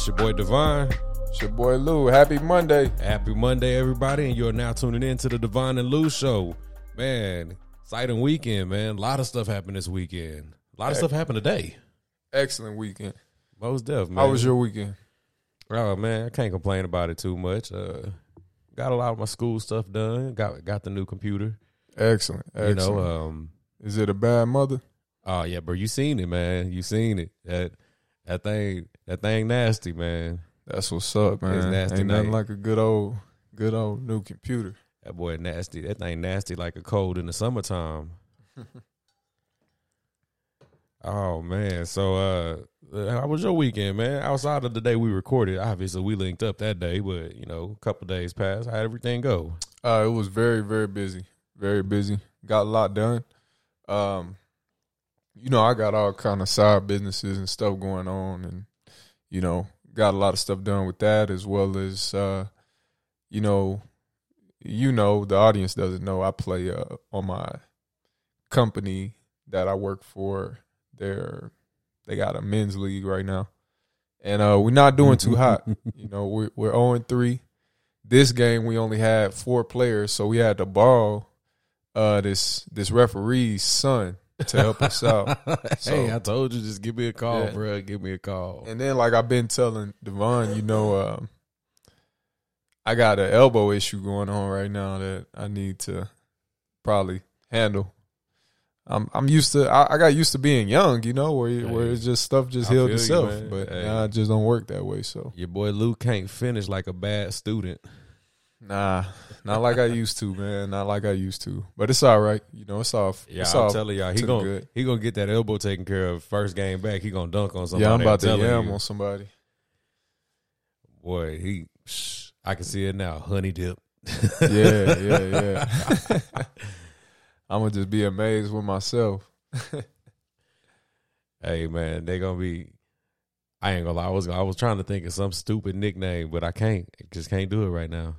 Yes, sir. Hey, it's your boy Divine. It's your boy Lou. Happy Monday. Happy Monday, everybody, and you're now tuning in to the Divine and Lou show. Man, exciting weekend, man. A lot of stuff happened this weekend. A lot of stuff happened today. Excellent weekend. Most def, man. How was your weekend? Oh man, I can't complain about it too much. Uh, got a lot of my school stuff done. Got got the new computer. Excellent. Excellent. You know, um, Is it a bad mother? oh yeah, bro, you seen it, man. You seen it. That that thing, that thing, nasty, man. That's what's up, man. It's nasty Ain't nothing night. like a good old, good old new computer. That boy nasty. That thing nasty like a cold in the summertime. oh man. So uh how was your weekend, man? Outside of the day we recorded, obviously we linked up that day, but you know, a couple days passed. How'd everything go? Uh, it was very, very busy. Very busy. Got a lot done. Um, you know, I got all kind of side businesses and stuff going on, and you know, got a lot of stuff done with that as well as, uh, you know, you know, the audience doesn't know I play uh, on my company that I work for. They're they got a men's league right now, and uh, we're not doing too hot. You know, we're we're zero and three. This game we only had four players, so we had to borrow uh, this this referee's son to help us out. So- hey, I told you just give me a call, Yeah. bro. Give me a call. And then, like I've been telling Devon, you know, um, I got an elbow issue going on right now that I need to probably handle. I'm I'm used to I, I got used to being young, you know, where where Hey, it's just stuff just I healed feel you, itself, but Hey. now it just don't work that way. So Your boy Luke can't finish like a bad student. Nah, not like I used to, man, not like I used to. But it's all right, you know. It's all Yeah, it's I'm all telling y'all, he gonna good. he gonna get that elbow taken care of first game back. He gonna dunk on somebody. yeah. I'm about to yam you. on somebody. Boy, he, psh, I can see it now. Honey dip. Yeah, yeah, yeah. I'm gonna just be amazed with myself. Hey man, they gonna be. I ain't gonna lie. I was I was trying to think of some stupid nickname, but I can't. Just can't do it right now.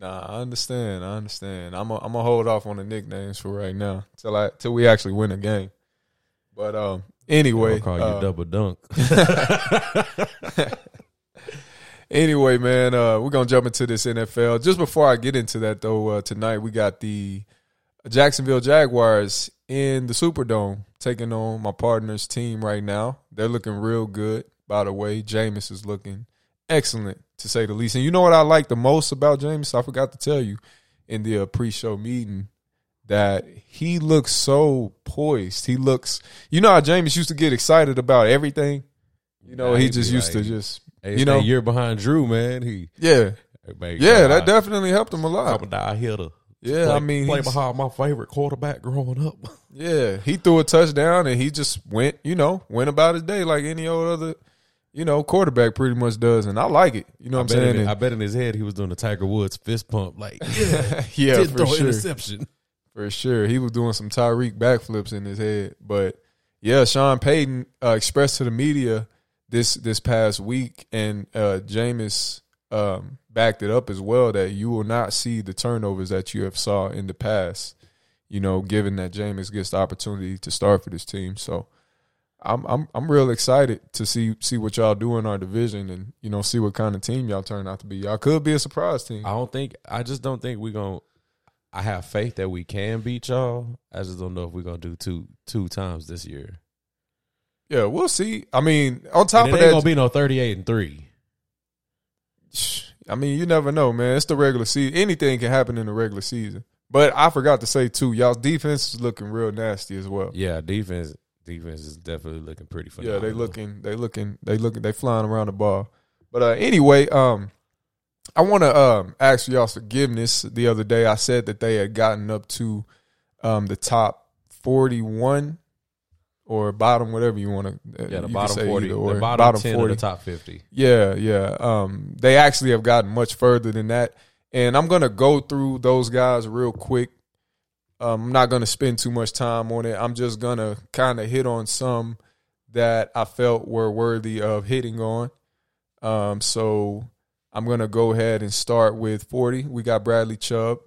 Nah, I understand. I understand. I'm gonna I'm gonna hold off on the nicknames for right now till I till we actually win a game. But um, anyway, I'll call you uh, double dunk. anyway, man, uh, we're gonna jump into this NFL. Just before I get into that, though, uh, tonight we got the Jacksonville Jaguars in the Superdome taking on my partner's team right now. They're looking real good. By the way, Jameis is looking excellent to say the least. And you know what I like the most about James? I forgot to tell you in the uh, pre-show meeting that he looks so poised. He looks, you know how James used to get excited about everything. You know, Nah, he just used to just, you know, year behind Drew, man. He, yeah, yeah, I- that definitely helped him a lot. I'm a. Yeah, Play- I mean, play behind my favorite quarterback growing up. Yeah, he threw a touchdown and he just went, you know, went about his day like any old other, you know, quarterback pretty much does, and I like it. You know I what I'm saying? in, I bet in his head he was doing the Tiger Woods fist pump, like yeah, yeah, for sure, interception. for sure. He was doing some Tyreek backflips in his head, but yeah, Sean Payton uh, expressed to the media this this past week, and uh, Jameis um, backed it up as well that you will not see the turnovers that you have saw in the past. You know, given that Jameis gets the opportunity to start for this team, so. I'm I'm I'm real excited to see see what y'all do in our division and you know see what kind of team y'all turn out to be. Y'all could be a surprise team. I don't think. I just don't think we're gonna. I have faith that we can beat y'all. I just don't know if we're gonna do two two times this year. Yeah, we'll see. I mean, on top of ain't that, gonna be no thirty eight and three. I mean, you never know, man. It's the regular season. Anything can happen in the regular season. But I forgot to say too, y'all's defense is looking real nasty as well. Yeah, defense defense is definitely looking pretty funny. Yeah, they looking, they looking, they looking, they flying around the ball. But uh, anyway, um, I want to um ask for y'all forgiveness. The other day, I said that they had gotten up to um the top forty-one or bottom, whatever you want to. Yeah, the bottom forty, or the bottom, ten of the top fifty. Yeah, yeah. Um, they actually have gotten much further than that, and I'm gonna go through those guys real quick. I'm not gonna spend too much time on it. I'm just gonna kind of hit on some that I felt were worthy of hitting on. Um, so I'm gonna go ahead and start with 40. We got Bradley Chubb,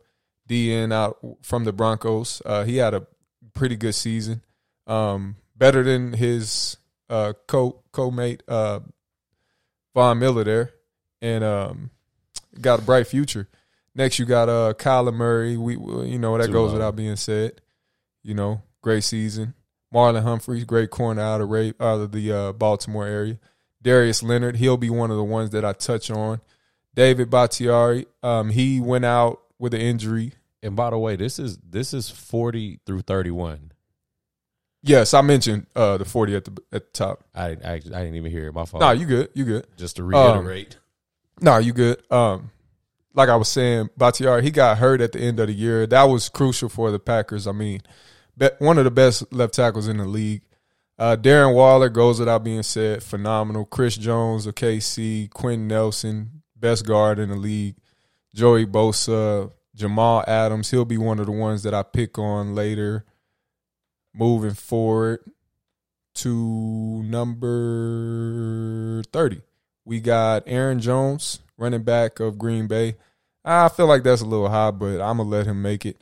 DN out from the Broncos. Uh, he had a pretty good season, um, better than his uh, co co mate uh, Von Miller there, and um, got a bright future. Next, you got uh Kyler Murray. We you know that Too goes low. without being said. You know, great season. Marlon Humphreys, great corner out of Ray, out of the uh, Baltimore area. Darius Leonard, he'll be one of the ones that I touch on. David Bakhtiari, um, he went out with an injury. And by the way, this is this is forty through thirty one. Yes, I mentioned uh, the forty at the at the top. I, I I didn't even hear it. My fault. Nah, you good? You good? Just to reiterate, No, you good. Um, like I was saying, Bakhtiari, he got hurt at the end of the year. That was crucial for the Packers. I mean, one of the best left tackles in the league. Uh, Darren Waller goes without being said, phenomenal. Chris Jones of KC, Quenton Nelson, best guard in the league. Joey Bosa, Jamal Adams, he'll be one of the ones that I pick on later. Moving forward to number 30. We got Aaron Jones, running back of Green Bay. I feel like that's a little high, but I'm to let him make it.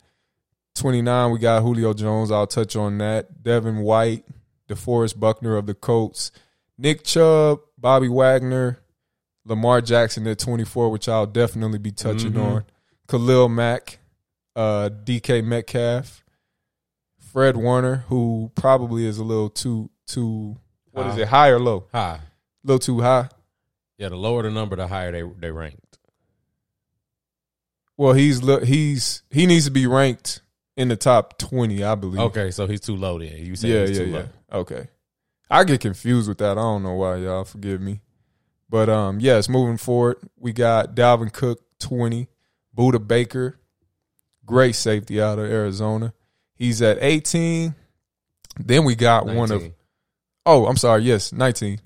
29, we got Julio Jones. I'll touch on that. Devin White, DeForest Buckner of the Colts. Nick Chubb, Bobby Wagner, Lamar Jackson at 24, which I'll definitely be touching Mhm. on. Khalil Mack, uh, DK Metcalf, Fred Warner, who probably is a little too, too, what is High. it, high or low? high. A little too high. Yeah, the lower the number, the higher they they ranked. Well, he's he's he needs to be ranked in the top twenty, I believe. Okay, so he's too low then. You say yeah, he's yeah, too yeah. low. Okay, I get confused with that. I don't know why, y'all. Forgive me. But um, yes, moving forward, we got Dalvin Cook twenty, Budda Baker, great safety out of Arizona. He's at eighteen. Then we got one of oh, I'm sorry, yes, nineteen.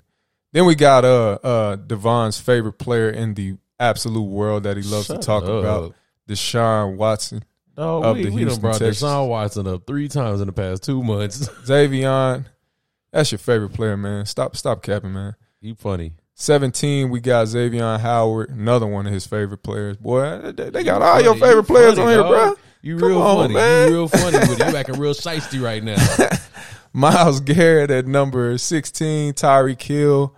Then we got uh uh Devon's favorite player in the absolute world that he loves Shut to talk up. about, Deshaun Watson. No, of we, the we done brought Texans. Deshaun Watson up three times in the past two months. Xavien, that's your favorite player, man. Stop, stop capping, man. you funny. 17, we got Xavien Howard, another one of his favorite players. Boy, they, they got all You your favorite You players funny, on here, dog. bro. You Come real on, funny. man. You real funny it. You acting real shiesty right now. Myles Garrett at number 16, Tyreek Hill,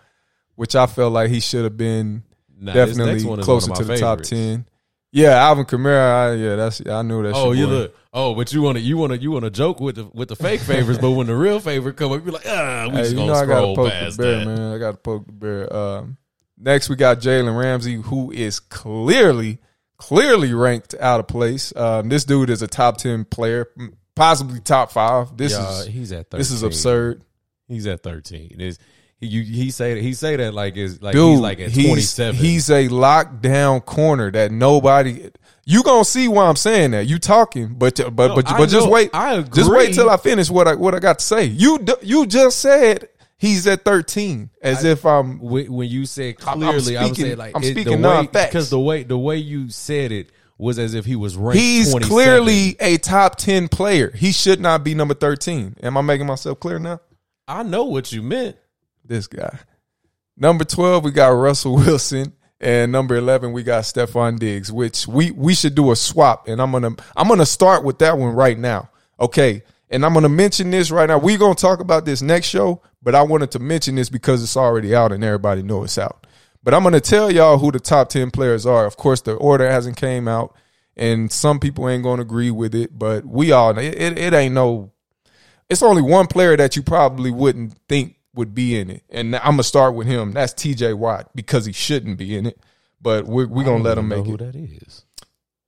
which I felt like he should have been Nah, definitely closer to the my top 10. Yeah, Alvin Kamara, I, yeah, that's I knew that. Oh, you look. Oh, but you want to you want to you want to joke with the with the fake favorites, but when the real favorite come up, you're like, ah, we Hey, just you gonna know I gotta poke past the bear, that. man. I gotta poke the bear. Um, next, we got Jalen Ramsey, who is clearly, clearly ranked out of place. Um, this dude is a top ten player, possibly top five. This is he's at 13. this is absurd, He's at thirteen. Is he? You, he say that he say that like is like dude. he's like at twenty seven. he's a lockdown corner that nobody. You gonna see why I'm saying that. You talking, but but No, but but just know- wait. I agree. Just wait till I finish what I what I got to say. You you just said he's at 13, as if I'm when, you said I'm clearly, I'm, speaking- saying like I'm it- speaking the non-facts. because the way the way you said it was as if he was ranked. He's 27. clearly a top 10 player. He should not be number 13. Am I making myself clear now? I know what you meant. This guy. Number 12, we got Russell Wilson. And number 11, we got Stefon Diggs, which we, we should do a swap. And I'm going to, I'm to start with that one right now. Okay. And I'm going to mention this right now. We're going to talk about this next show, but I wanted to mention this because it's already out and everybody know it's out. But I'm going to tell y'all who the top 10 players are. Of course, the order hasn't came out and some people ain't going to agree with it, but we all, it, it, it ain't no, it's only one player that you probably wouldn't think would be in it. And I'm going to start with him. That's TJ Watt because he shouldn't be in it, but we're, we're going to let him know make who it. that is.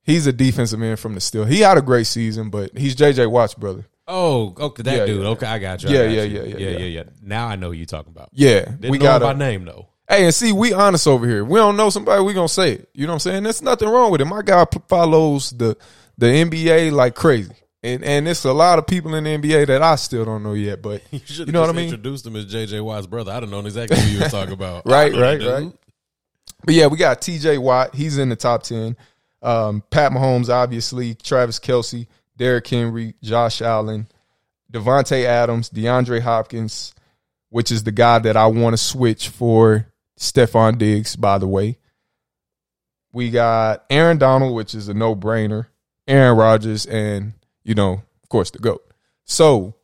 He's a defensive end from the Steel. He had a great season, but he's JJ Watt's brother. Oh, okay, that Yeah, dude. yeah. Okay, I got you. I Yeah, got yeah, you. yeah, yeah, yeah, yeah. yeah, yeah. Now I know who you're talking about. Yeah, Didn't we know got him by a, name though. Hey, and see, we honest over here. We don't know somebody, we gonna say it. You know what I'm saying? There's nothing wrong with it. My guy p- follows the the NBA like crazy, and and it's a lot of people in the NBA that I still don't know yet. But You, You know what I mean? Introduced him as JJ Watt's brother. I don't know exactly who you was talking about. Right, right, right. but yeah, we got T.J. Watt. He's in the top ten. Um, Pat Mahomes, obviously, Travis Kelce, Derrick Henry, Josh Allen, Davante Adams, DeAndre Hopkins, which is the guy that I want to switch for Stefon Diggs. By the way, we got Aaron Donald, which is a no brainer. Aaron Rodgers, and you know, of course, the goat. So,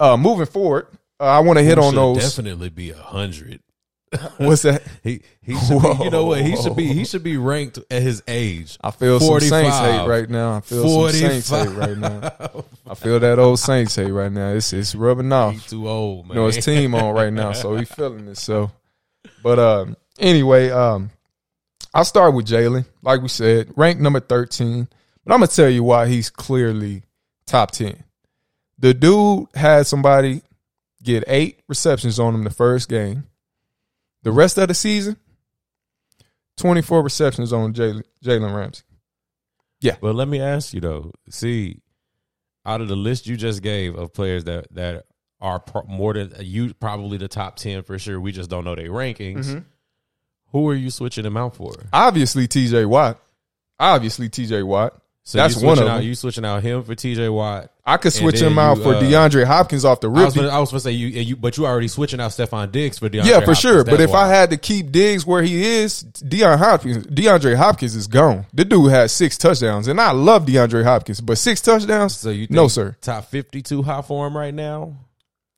uh, moving forward, uh, I want to hit on should those. Definitely be a hundred. What's that? He he should be, you know what he should be he should be ranked at his age. I feel some Saints hate right now. I feel some Saints hate right now. I feel that old Saints hate right now. It's it's rubbing off. He's too old, man. You know, his team on right now, so he feeling it. So, but um, anyway, um, I'll start with Jalen. Like we said, ranked number thirteen. But I'm gonna tell you why he's clearly top ten. The dude had somebody get eight receptions on him the first game. The rest of the season, 24 receptions on Jalen Ramsey. Yeah. But let me ask you though. See, out of the list you just gave of players that that are pro- more than you probably the top ten for sure. We just don't know their rankings. Mm-hmm. Who are you switching them out for? Obviously, T.J. Watt. Obviously, T.J. Watt. So That's one switching of out, them. You switching out him for T.J. Watt. I could switch him out you, for uh, DeAndre Hopkins off the I was, rip. gonna, I was supposed to say you, and you, but you already switching out Stefon Diggs for DeAndre. Yeah, for Hopkins. sure. But That's if why. I had to keep Diggs where he is, Deion Hopkins, DeAndre Hopkins is gone. The dude had six touchdowns, and I love DeAndre Hopkins, but six touchdowns, so you think no sir. top fifty two hot for him right now,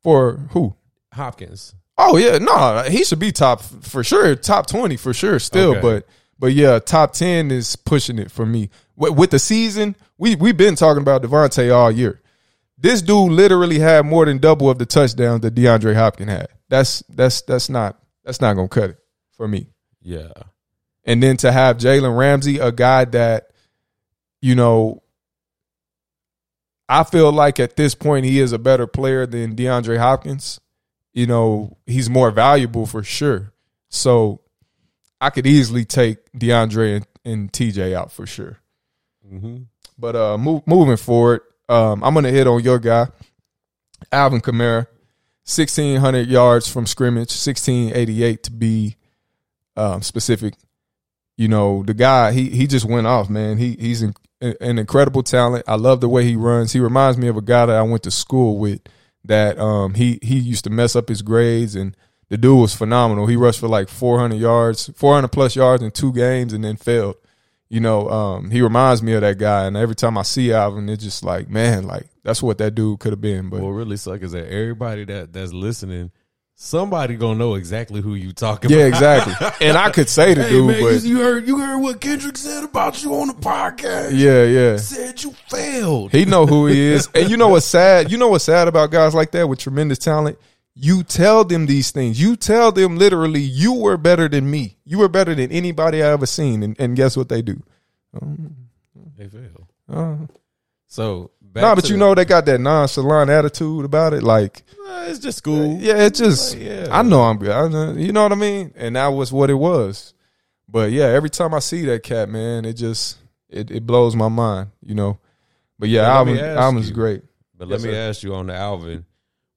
For who? Hopkins. Oh yeah, no, he should be top for sure, top twenty for sure. Still, Okay. but but yeah, top ten is pushing it for me. With, with the season, we we've been talking about Davante all year. This dude literally had more than double of the touchdowns that DeAndre Hopkins had. That's that's that's not that's not gonna cut it for me. Yeah, And then to have Jalen Ramsey, a guy that, you know, I feel like at this point he is a better player than DeAndre Hopkins. You know, he's more valuable for sure. So I could easily take DeAndre and, and TJ out for sure. hmm But uh move, moving forward, um, I'm gonna hit on your guy, Alvin Kamara, sixteen hundred yards from scrimmage, sixteen eighty eight to be um, specific. You know, the guy he he just went off, man. He he's an, an incredible talent. I love the way he runs. He reminds me of a guy that I went to school with. That um he he used to mess up his grades and the dude was phenomenal. He rushed for like 400 yards, 400 plus yards in two games, and then failed you know, um, he reminds me of that guy. And every time I see Alvin, it's just like, man, like that's what that dude could have been. But What really suck is that everybody that that's listening, somebody gonna know exactly who you talking yeah, about. Yeah, exactly. and I could say the Hey dude, man, but you, you heard you heard what Kendrick said about you on the podcast. yeah, yeah. Said you failed. He know who he is. And you know what's sad? You know what's sad about guys like that with tremendous talent? You tell them these things. You tell them literally, you were better than me. You were better than anybody I ever seen. And, and guess what they do? They fail. Uh, So back nah, but you the- know they got that nonchalant attitude about it. Like, Uh, it's just school. Yeah, it just Yeah. I know I'm good. I know, you know what I mean? And that was what it was. But yeah, every time I see that cat, man, it just it, it blows my mind, you know. But yeah, Well, let me Alvin ask Alvin's you. great. But let Yes, me sir. ask you on the Alvin,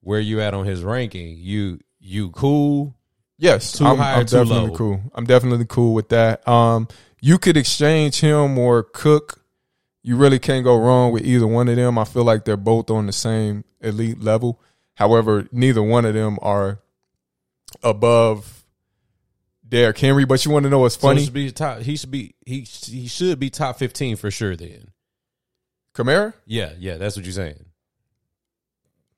where you at on his ranking? You you cool? Yes, Too I'm, high or I'm too definitely low? cool. I'm definitely cool with that. Um, you could exchange him or Cook. You really can't go wrong with either one of them. I feel like they're both on the same elite level. However, neither one of them are above Derrick Henry. But you want to know what's So he funny? should be top. He should be he he should be top fifteen for sure. Then Kamara? yeah yeah that's what you're saying.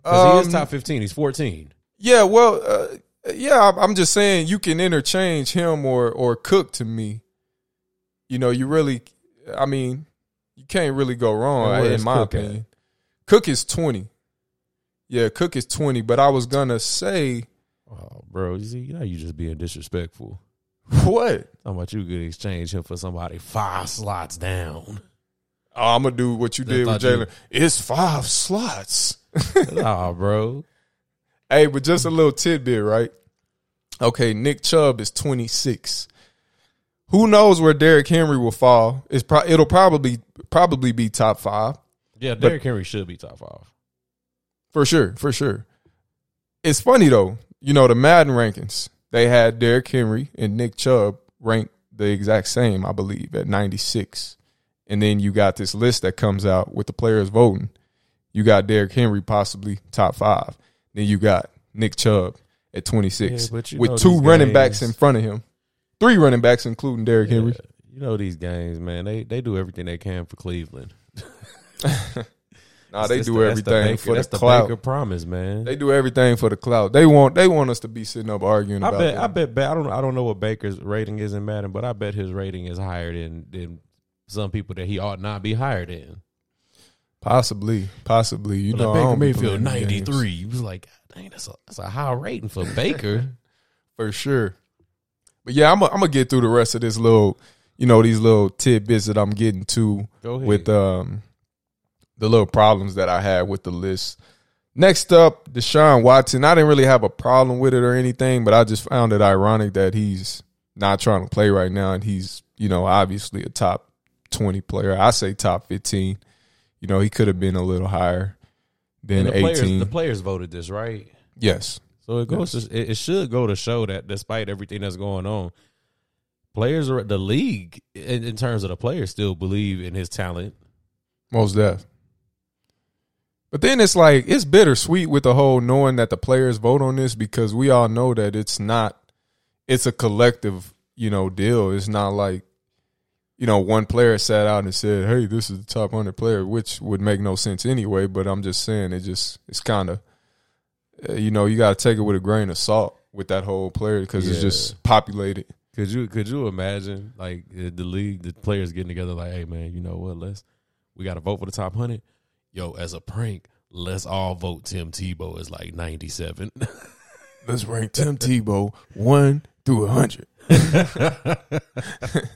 Because he is Um, top fifteen. He's fourteen. Yeah, well, uh, yeah, I'm- I'm just saying you can interchange him or or Cook to me. You know, you really, I mean, you can't really go wrong in my Cook at? opinion. Cook is twenty. Yeah, Cook is twenty, but I was gonna say Oh, bro, you see, you know you just being disrespectful. what? How about you could exchange him for somebody five slots down? Oh, I'm gonna do what you I did with Jalen. It's five slots. nah, bro. Hey, but just a little tidbit, right? Okay, Nick Chubb is 26. Who knows where Derrick Henry will fall? It's pro- it'll probably probably be top five Yeah, Derrick Henry should be top five. for sure, for sure. It's funny though, you know the Madden rankings. They had Derrick Henry and Nick Chubb ranked the exact same, I believe, at 96. And then you got this list that comes out with the players voting. You got Derrick Henry possibly top five. Then you got Nick Chubb at 26 Yeah, with two running backs in front of him. Three running backs, including Derrick Henry. You know these games, man. They they do everything they can for Cleveland. Nah, they do the- that's the everything for that's the the clout. Baker promise, man. They do everything for the clout. They want they want us to be sitting up arguing I about bet. that. I bet. I don't. I don't know what Baker's rating is in Madden, but I bet his rating is higher than than some people that he ought not be hired in. Possibly, possibly. You But know, Baker Mayfield ninety three. You was like, dang, that's a that's a high rating for Baker. for sure. But yeah, I'm gonna get through the rest of this little, you know, these little tidbits that I'm getting to with um the little problems that I had with the list. Next up, Deshaun Watson. I didn't really have a problem with it or anything, but I just found it ironic that he's not trying to play right now, and he's you know obviously a top twenty player. I say top fifteen. You know, he could have been a little higher than the players, eighteen. the players voted this, right? yes, So it goes. To, it, it should go to show that despite everything that's going on, players are the league in, in terms of the players still believe in his talent. Most def. But then it's like it's bittersweet with the whole knowing that the players vote on this because we all know that it's not it's a collective, you know, deal. It's not like you know, one player sat out and said, "Hey, this is the top 100 player," which would make no sense anyway, but I'm just saying it just it's kind of you know, you got to take it with a grain of salt with that whole player because it's just populated. Could you could you imagine like uh, the league, the players getting together like, hey man, you know what? Let's we got to vote for the top hundred. Yo, as a prank, let's all vote Tim Tebow as like ninety seven. Let's rank Tim Tebow 1 through 100.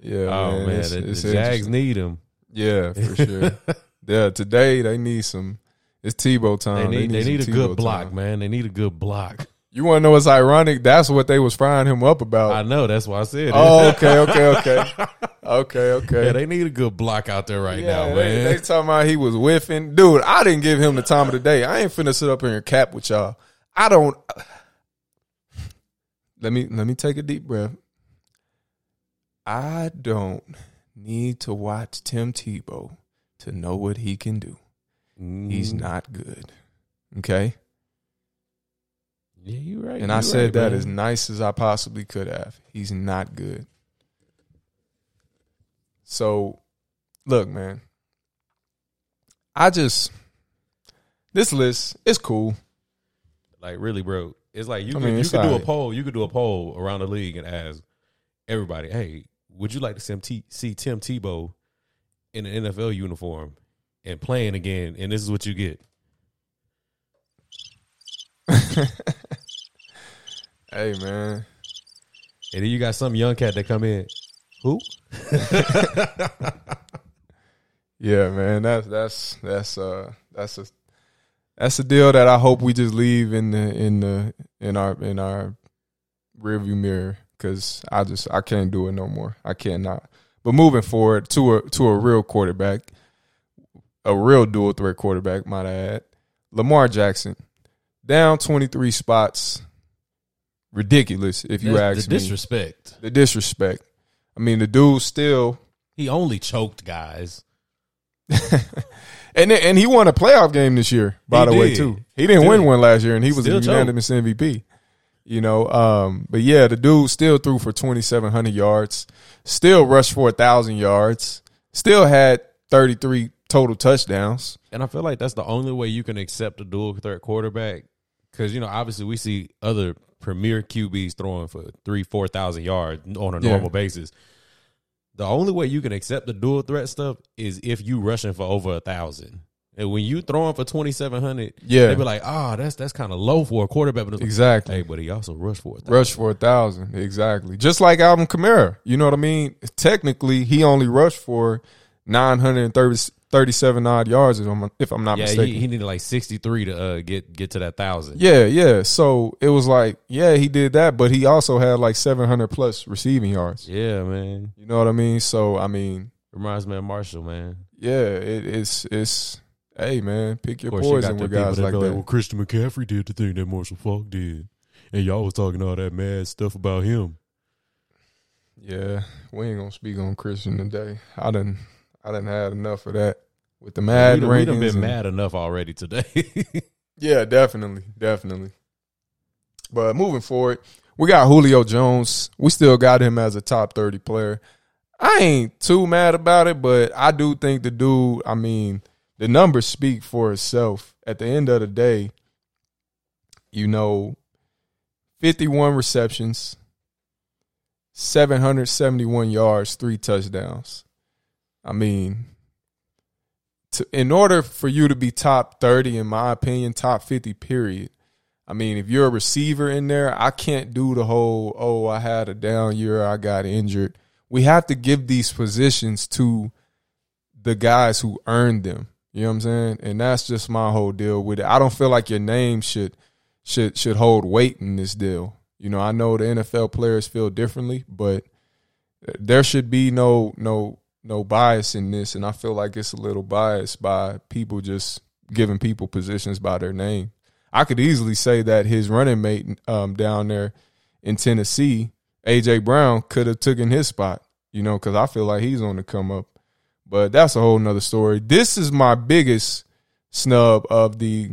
Yeah, oh man, it's- the, it's the Jags need him. Yeah, for sure. yeah, today they need some. It's Tebow They time. need they need, a good Tebow block, time. man. They need a good block. You want to know what's ironic? That's what they was frying him up about. I know that's why I said it. oh, okay, okay, okay, okay, okay. yeah, they need a good block out there right Yeah, now, they, man. they talking about he was whiffing, dude. I didn't give him the time of the day. I ain't finna sit up here and cap with y'all. I don't. Let me let me take a deep breath. I don't need to watch Tim Tebow to know what he can do. He's Mm, not good. Okay? Yeah, you're right. And I said right, that man. as nice as I possibly could have. He's not good. So, look, man. I just this list is cool. like really, bro. It's like you I could, mean, you could do a poll. You could do a poll around the league and ask everybody, "Hey, would you like to see, see Tim Tebow in an NFL uniform and playing again?" And this is what you get. Hey, man. And then you got some young cat that come in. Who? Yeah, man. That's that's that's uh that's a that's a deal that I hope we just leave in the in the in our in our rearview mirror because I just I can't do it no more. I cannot. But moving forward to a to a real quarterback, a real dual threat quarterback, might I add, Lamar Jackson, down twenty three spots, ridiculous if you That's ask the me. disrespect. the disrespect. I mean, the dude still He only choked guys. and and he won a playoff game this year. By He the way, too, he didn't Still- win one last year, and he was still a unanimous MVP. You know, um, but yeah, the dude still threw for twenty seven hundred yards, still rushed for a thousand yards, still had thirty three total touchdowns. And I feel like that's the only way you can accept a dual threat quarterback. Because, you know, obviously we see other premier QBs throwing for three, 4,000 yards on a Yeah. normal basis. The only way you can accept the dual threat stuff is if you rushing for over a thousand. And when you throwing for 2,700, Yeah. they be like, ah, that's that's kind of low for a quarterback. But it's like, Exactly. hey, but he also rushed for a thousand. Rushed for a thousand, exactly. Just like Alvin Kamara, you know what I mean? Technically, he only rushed for nine hundred and thirty thirty seven odd yards, if I'm, if I'm not Yeah, mistaken. he, he needed like 63 to uh, get get to that thousand. Yeah, yeah. So it was like, yeah, he did that, but he also had like 700 plus receiving yards. Yeah, man. You know what I mean? So I mean, Reminds me of Marshall, man. yeah, it, it's it's hey man, pick your course, you poison with guys like that. like, well, Christian McCaffrey did the thing that Marshall Faulk did, and y'all was talking all that mad stuff about him. Yeah, we ain't gonna speak on Christian today. I done I didn't had enough of that with the mad we, done, we done rankings been and- mad enough already today. Yeah, definitely, definitely. But moving forward, we got Julio Jones. We still got him as a top 30 player. I ain't too mad about it, but I do think the dude, I mean, the numbers speak for itself. At the end of the day, you know, 51 receptions, 771 yards, three touchdowns. I mean, to, in order for you to be top 30, in my opinion, top 50, period, I mean, if you're a receiver in there, I can't do the whole, oh, I had a down year, I got injured. We have to give these positions to the guys who earned them. You know what I'm saying? And that's just my whole deal with it. I don't feel like your name should should should hold weight in this deal. You know, I know the NFL players feel differently, but there should be no no no bias in this, and I feel like it's a little biased by people just giving people positions by their name. I could easily say that his running mate um, down there in Tennessee, AJ Brown, could have taken his spot. You know, because I feel like he's on the come up. But that's a whole nother story. This is my biggest snub of the.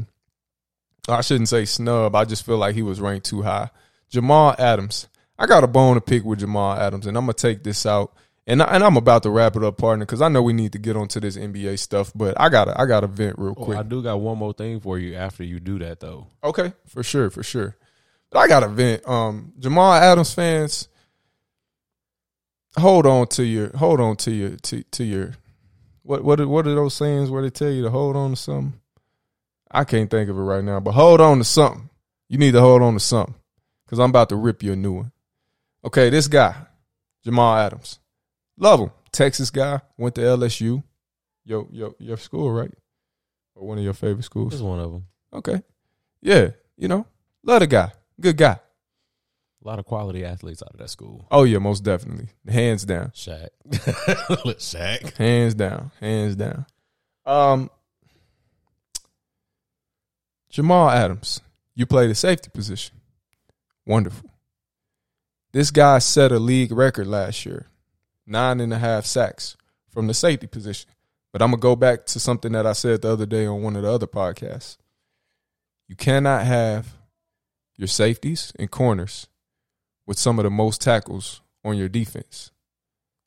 I shouldn't say snub. I just feel like he was ranked too high. Jamal Adams. I got a bone to pick with Jamal Adams, and I'm gonna take this out and and I'm about to wrap it up, partner, because I know we need to get onto this NBA stuff. But I gotta I gotta vent real quick. Oh, I do got one more thing for you after you do that, though. Okay, for sure, for sure. But I gotta vent. Um, Jamal Adams fans, hold on to your hold on to your to to your what what what are those sayings where they tell you to hold on to something? I can't think of it right now, but hold on to something. You need to hold on to something because I'm about to rip you a new one. Okay, this guy, Jamal Adams. Love him. Texas guy. Went to LSU. Yo, your your school, right? Or one of your favorite schools? Just one of them. Okay. Yeah. You know, love the guy. Good guy. A lot of quality athletes out of that school. Oh yeah, most definitely. Hands down. Shaq. Shaq. Hands down. Hands down. Um Jamal Adams, you play the safety position. Wonderful. This guy set a league record last year nine and a half sacks from the safety position. But I'm going to go back to something that I said the other day on one of the other podcasts. You cannot have your safeties and corners with some of the most tackles on your defense.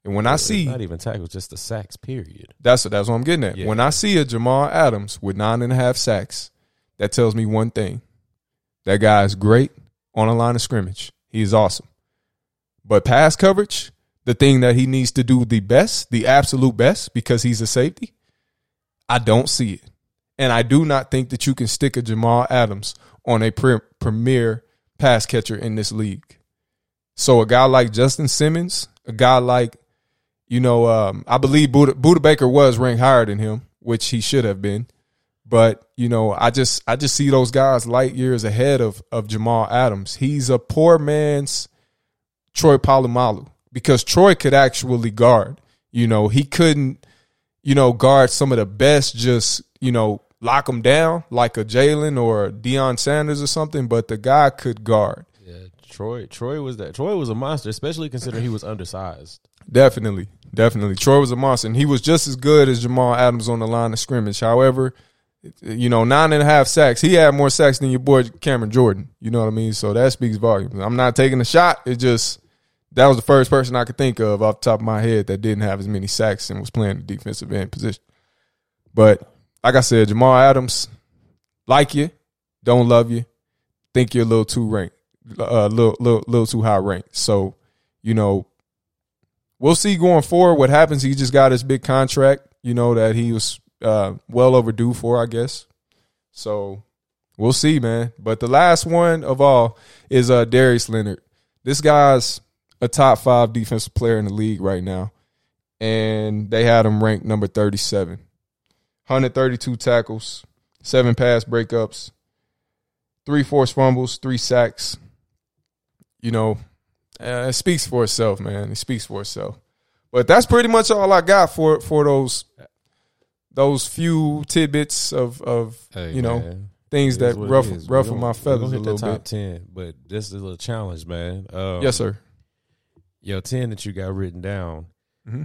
And when I see not even tackles, just the sacks, period. That's what that's what I'm getting at. Yeah. When I see a Jamal Adams with nine and a half sacks, that tells me one thing: that guy is great on a line of scrimmage. He is awesome. But pass coverage, the thing that he needs to do the best, the absolute best, because he's a safety, I don't see it. And I do not think that you can stick a Jamal Adams on a pre- premier pass catcher in this league. So a guy like Justin Simmons, a guy like, you know, um, I believe Budda, Budda Baker was ranked higher than him, which he should have been. But you know, I just I just see those guys light years ahead of of Jamal Adams. He's a poor man's Troy Polamalu because Troy could actually guard. You know, he couldn't, you know, guard some of the best, just, you know, lock them down like a Jalen or a Deion Sanders or something, but the guy could guard. Yeah, Troy Troy was that Troy was a monster, especially considering he was undersized. Definitely. Definitely. Troy was a monster. And he was just as good as Jamal Adams on the line of scrimmage. However, you know, nine and a half sacks. He had more sacks than your boy Cameron Jordan. You know what I mean? So that speaks volumes. I'm not taking a shot. It just that was the first person I could think of off the top of my head that didn't have as many sacks and was playing the defensive end position. But like I said, Jamal Adams, like you, don't love you, think you're a little too ranked, a uh, little, little, little too high ranked. So, you know, we'll see going forward what happens. He just got his big contract, you know, that he was uh, well overdue for, I guess. So we'll see, man. But the last one of all is uh, Darius Leonard. This guy's a top five defensive player in the league right now, and they had him ranked number 37. 132 tackles, seven pass breakups, three forced fumbles, three sacks. You know, uh, it speaks for itself, man. It speaks for itself. But that's pretty much all I got for for those those few tidbits of of hey, you know man. things that ruffle ruffle my feathers a little top bit. Ten, but this is a little challenge, man. Um, yes, sir your 10 that you got written down, mm-hmm.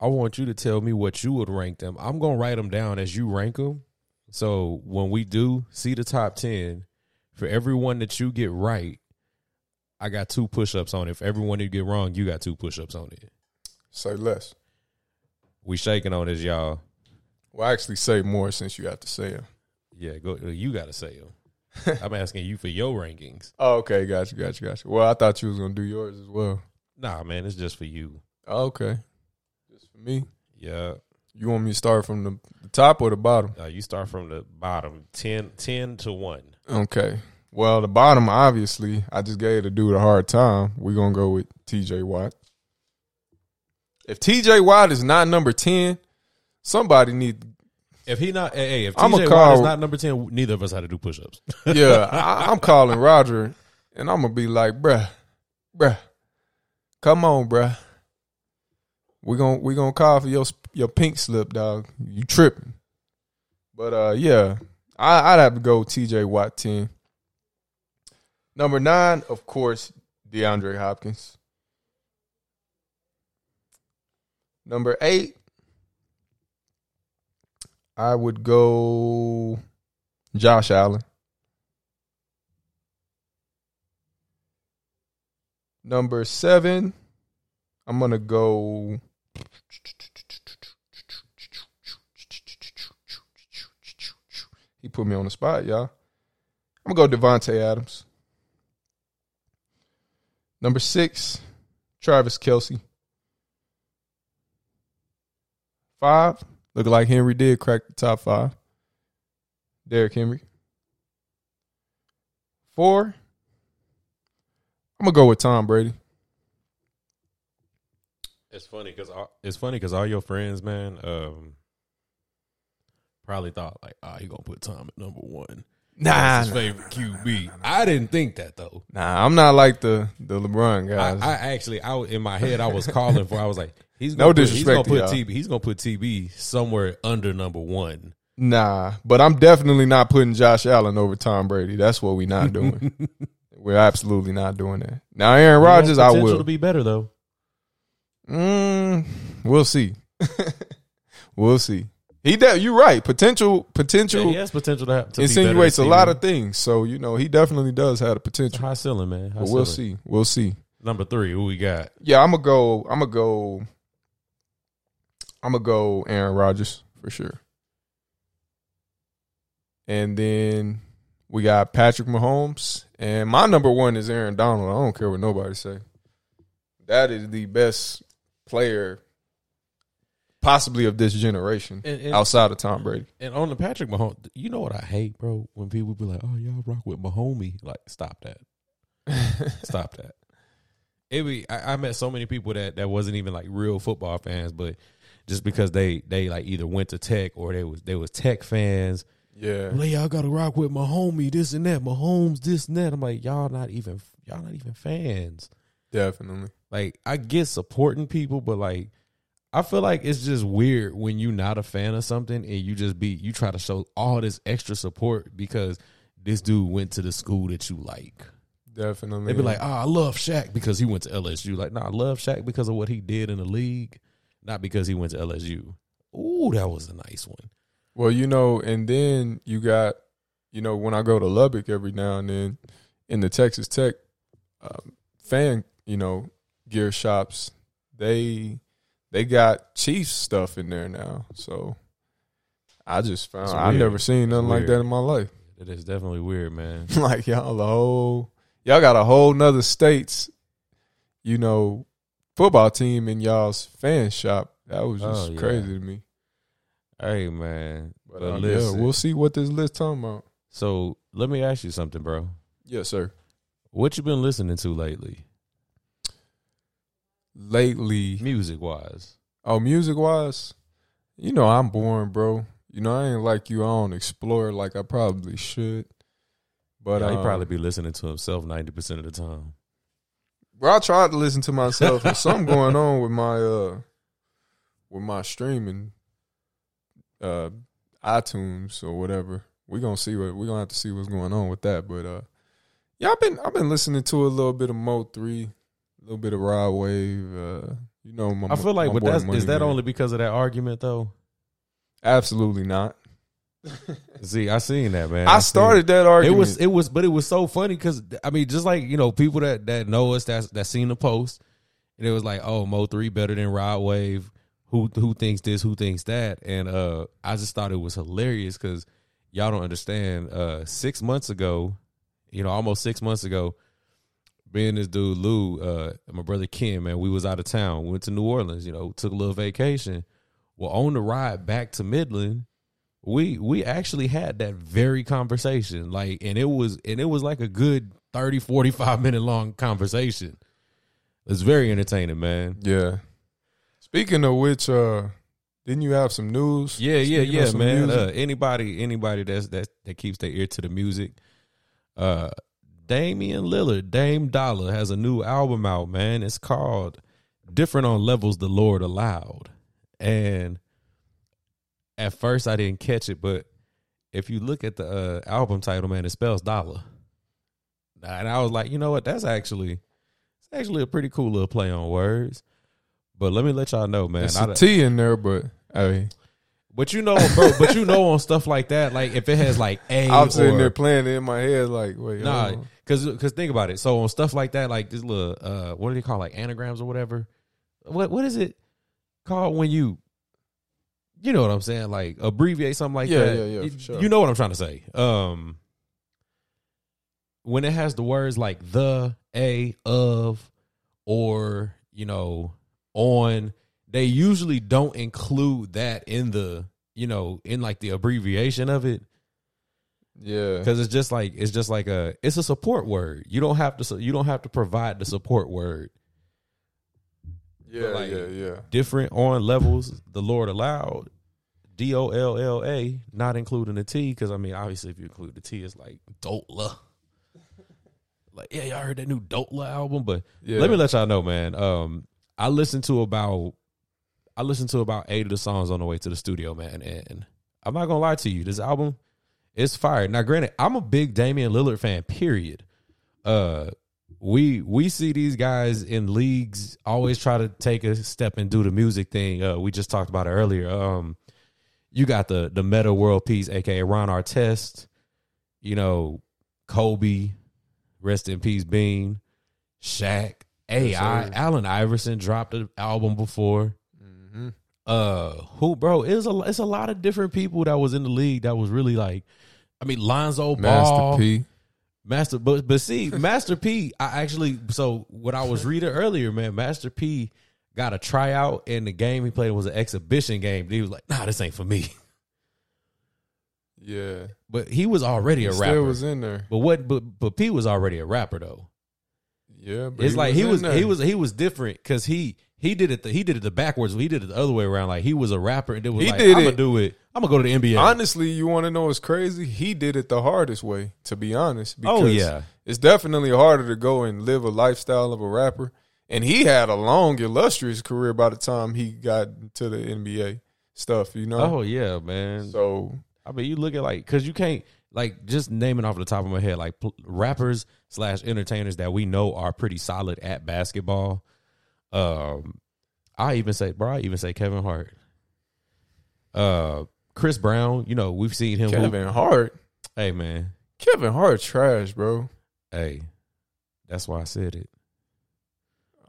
I want you to tell me what you would rank them. I'm going to write them down as you rank them. So when we do see the top 10, for everyone that you get right, I got two push ups on it. If everyone you get wrong, you got two push ups on it. Say less. We shaking on this, y'all. Well, actually, say more since you have to say them. Yeah, go. You got to say them. I'm asking you for your rankings. Oh, okay, got you, got you, got you. Well, I thought you was gonna do yours as well. Nah, man, it's just for you. Oh, okay, just for me. Yeah. You want me to start from the, the top or the bottom? Uh, you start from the bottom, 10, 10 to one. Okay. Well, the bottom, obviously, I just gave the dude a hard time. We're gonna go with TJ Watt. If TJ Watt is not number ten, somebody need. If he not, hey, if TJ call- Watt is not number ten, neither of us had to do push-ups. Yeah, I, I'm calling Roger, and I'm gonna be like, bruh, bruh, come on, bruh. We gonna we gonna call for your your pink slip, dog. You tripping? But uh, yeah, I, I'd have to go TJ Watt ten. Number nine, of course, DeAndre Hopkins. Number eight, I would go Josh Allen. Number seven, I'm gonna go. He put me on the spot, y'all. I'm gonna go Davante Adams. Number six, Travis Kelce. Five, look like Henry did crack the top five. Derrick Henry. Four, I'm gonna go with Tom Brady. It's funny because it's funny because all your friends, man, um, probably thought like, "Ah, he gonna put Tom at number one." Nah, That's his nah, favorite QB. I didn't think that though. nah, I'm not like the the LeBron I, guys. I actually, I in my head, I was calling for. I was like, he's No gonna put, he's gonna disrespect to put y'all. TB. He's gonna put TB somewhere under number one. nah, but I'm definitely not putting Josh Allen over Tom Brady. That's what we're not doing. We're absolutely not doing that. Now, Aaron Rodgers, I potential will. to be better though. Mm, we'll see. we'll see. He de- you're right. Potential Yeah, potential he has potential to, have, to insinuates a lot of things. So you know he definitely does have the potential. high ceiling, man. High But we'll ceiling. see. We'll see. Number three, who we got? Yeah, I'm gonna go. I'm gonna go. I'm gonna go Aaron Rodgers for sure. And then we got Patrick Mahomes, and my number one is Aaron Donald. I don't care what nobody say. That is the best player, possibly of this generation, And, and, outside of Tom Brady. and on the Patrick Mahomes, you know what I hate, bro? When people be like, "Oh, y'all rock with Mahomie," like, stop that. Stop that. It be I, I met so many people that that wasn't even like real football fans, but just because they they like either went to Tech or they was they was Tech fans. Yeah, Like y'all got to rock with my homie, this and that, Mahomes, this and that. I'm like, y'all not even y'all not even fans. definitely. Like I get supporting people, but like I feel like it's just weird when you're not a fan of something and you just be you try to show all this extra support because this dude went to the school that you like. Definitely. They'd be like, oh, I love Shaq because he went to LSU. Like, nah, I love Shaq because of what he did in the league, not because he went to LSU. Ooh, that was a nice one. Well, you know, and then you got, you know, when I go to Lubbock every now and then in the Texas Tech um, fan, you know, gear shops, they they got Chiefs stuff in there now. So I just found It's I weird. never seen nothing like that in my life. It is definitely weird, man. like y'all a whole y'all got a whole nother states, you know, football team in y'all's fan shop. That was just Oh, yeah. crazy to me. Hey, man. But, But uh, yeah, we'll see what this list talking about. so let me ask you something, bro. Yes, sir. What you been listening to lately, Lately, music wise? oh, music wise, you know I'm boring, bro. You know I ain't like you. I don't explore like I probably should. But But he um, probably be listening to himself ninety percent of the time. Bro, I tried to listen to myself. There's something going on with my uh with my streaming uh iTunes or whatever. We're gonna see what we're gonna have to see what's going on with that. But uh yeah, I've been I've been listening to a little bit of Mo three, a little bit of Rod Wave, uh you know my I feel like, my but that's Money is that Man. only because of that argument though? absolutely not. See, I seen that man. I seen started that argument. It was it was, but it was so funny because I mean, just like you know, people that that know us that that seen the post, and it was like, oh, Mo three better than Rod Wave. Who who thinks this, who thinks that, and uh, I just thought it was hilarious because y'all don't understand. Uh, six months ago, you know, almost six months ago, me and this dude Lou, uh, my brother Ken, man, we was out of town. We went to New Orleans. You know, took a little vacation. Well, on the ride back to Midland, we we actually had that very conversation. Like, and it was and it was like a good 30, 45 minute long conversation. It's very entertaining, man. Yeah. Speaking of which, uh, didn't you have some news? Yeah, yeah, Speaking yeah, man. Uh, anybody, anybody that's that that keeps their ear to the music. Uh, Damian Lillard, Dame Dollar has a new album out, man. It's called "Different on Levels the Lord Allowed," and at first I didn't catch it, but if you look at the uh, album title, man, it spells dollar, and I was like, you know what? That's actually it's actually a pretty cool little play on words. But let me let y'all know, man. It's I- a T in there, but hey, but you know, bro. but you know, on stuff like that, like if it has like a, I'm sitting or- there playing it in my head like, wait, nah, because because think about it. So on stuff like that, like this little, uh, what do they call like anagrams or whatever? What what is it called when you, you know what I'm saying? Like abbreviate something like Yeah, that. yeah, yeah, sure. You know what I'm trying to say. Um, when it has the words like the, a, of, or you know, on, they usually don't include that in the, you know, in like the abbreviation of it yeah, because it's just like it's just like a it's a support word. You don't have to you don't have to provide the support word. yeah, like- yeah, yeah. Different on levels the Lord allowed. D O L L A, not including the T, because I mean, obviously, if you include the T, it's like Dotla. Like, yeah, y'all heard that new Dotla album, but Yeah. let me let y'all know, man. Um, I listened to about I listened to about eight of the songs on the way to the studio, man, and I'm not gonna lie to you, this album is fire. Now, granted, I'm a big Damian Lillard fan. Period. Uh, we we see these guys in leagues always try to take a step and do the music thing. Uh, we just talked about it earlier. Um, you got the the Metta World Peace, aka Ron Artest. You know, Kobe, rest in peace, Bean, Shaq, AI. Allen Iverson dropped an album before. hmm Uh, who, bro? It was a it's a lot of different people that was in the league that was really like. I mean, Lonzo Ball, Master P. Master, but but see, Master P. I actually so what I was reading earlier, man. Master P. Got a tryout, and the game he played was an exhibition game. He was like, "Nah, this ain't for me." Yeah, But he was already a rapper. Still was in there. but what? But but P was already a rapper though. Yeah, but It's like he was there. he was he was different because he he did it the, he did it the backwards. He did it the other way around. Like he was a rapper and it was He like did I'm gonna it- do it. I'm gonna go to the NBA. Honestly, you want to know what's crazy? He did it the hardest way, to be honest. Oh, because oh yeah, it's definitely harder to go and live a lifestyle of a rapper. And he had a long, illustrious career by the time he got to the NBA stuff, you know? oh yeah, man. So, I mean, you look at like because you can't like just naming off the top of my head like pl- rappers slash entertainers that we know are pretty solid at basketball. Um, I even say, bro, I even say Kevin Hart. Uh, Chris Brown. You know, we've seen him. Kevin Hart. Hey man, Kevin Hart trash, bro. hey, that's why I said it.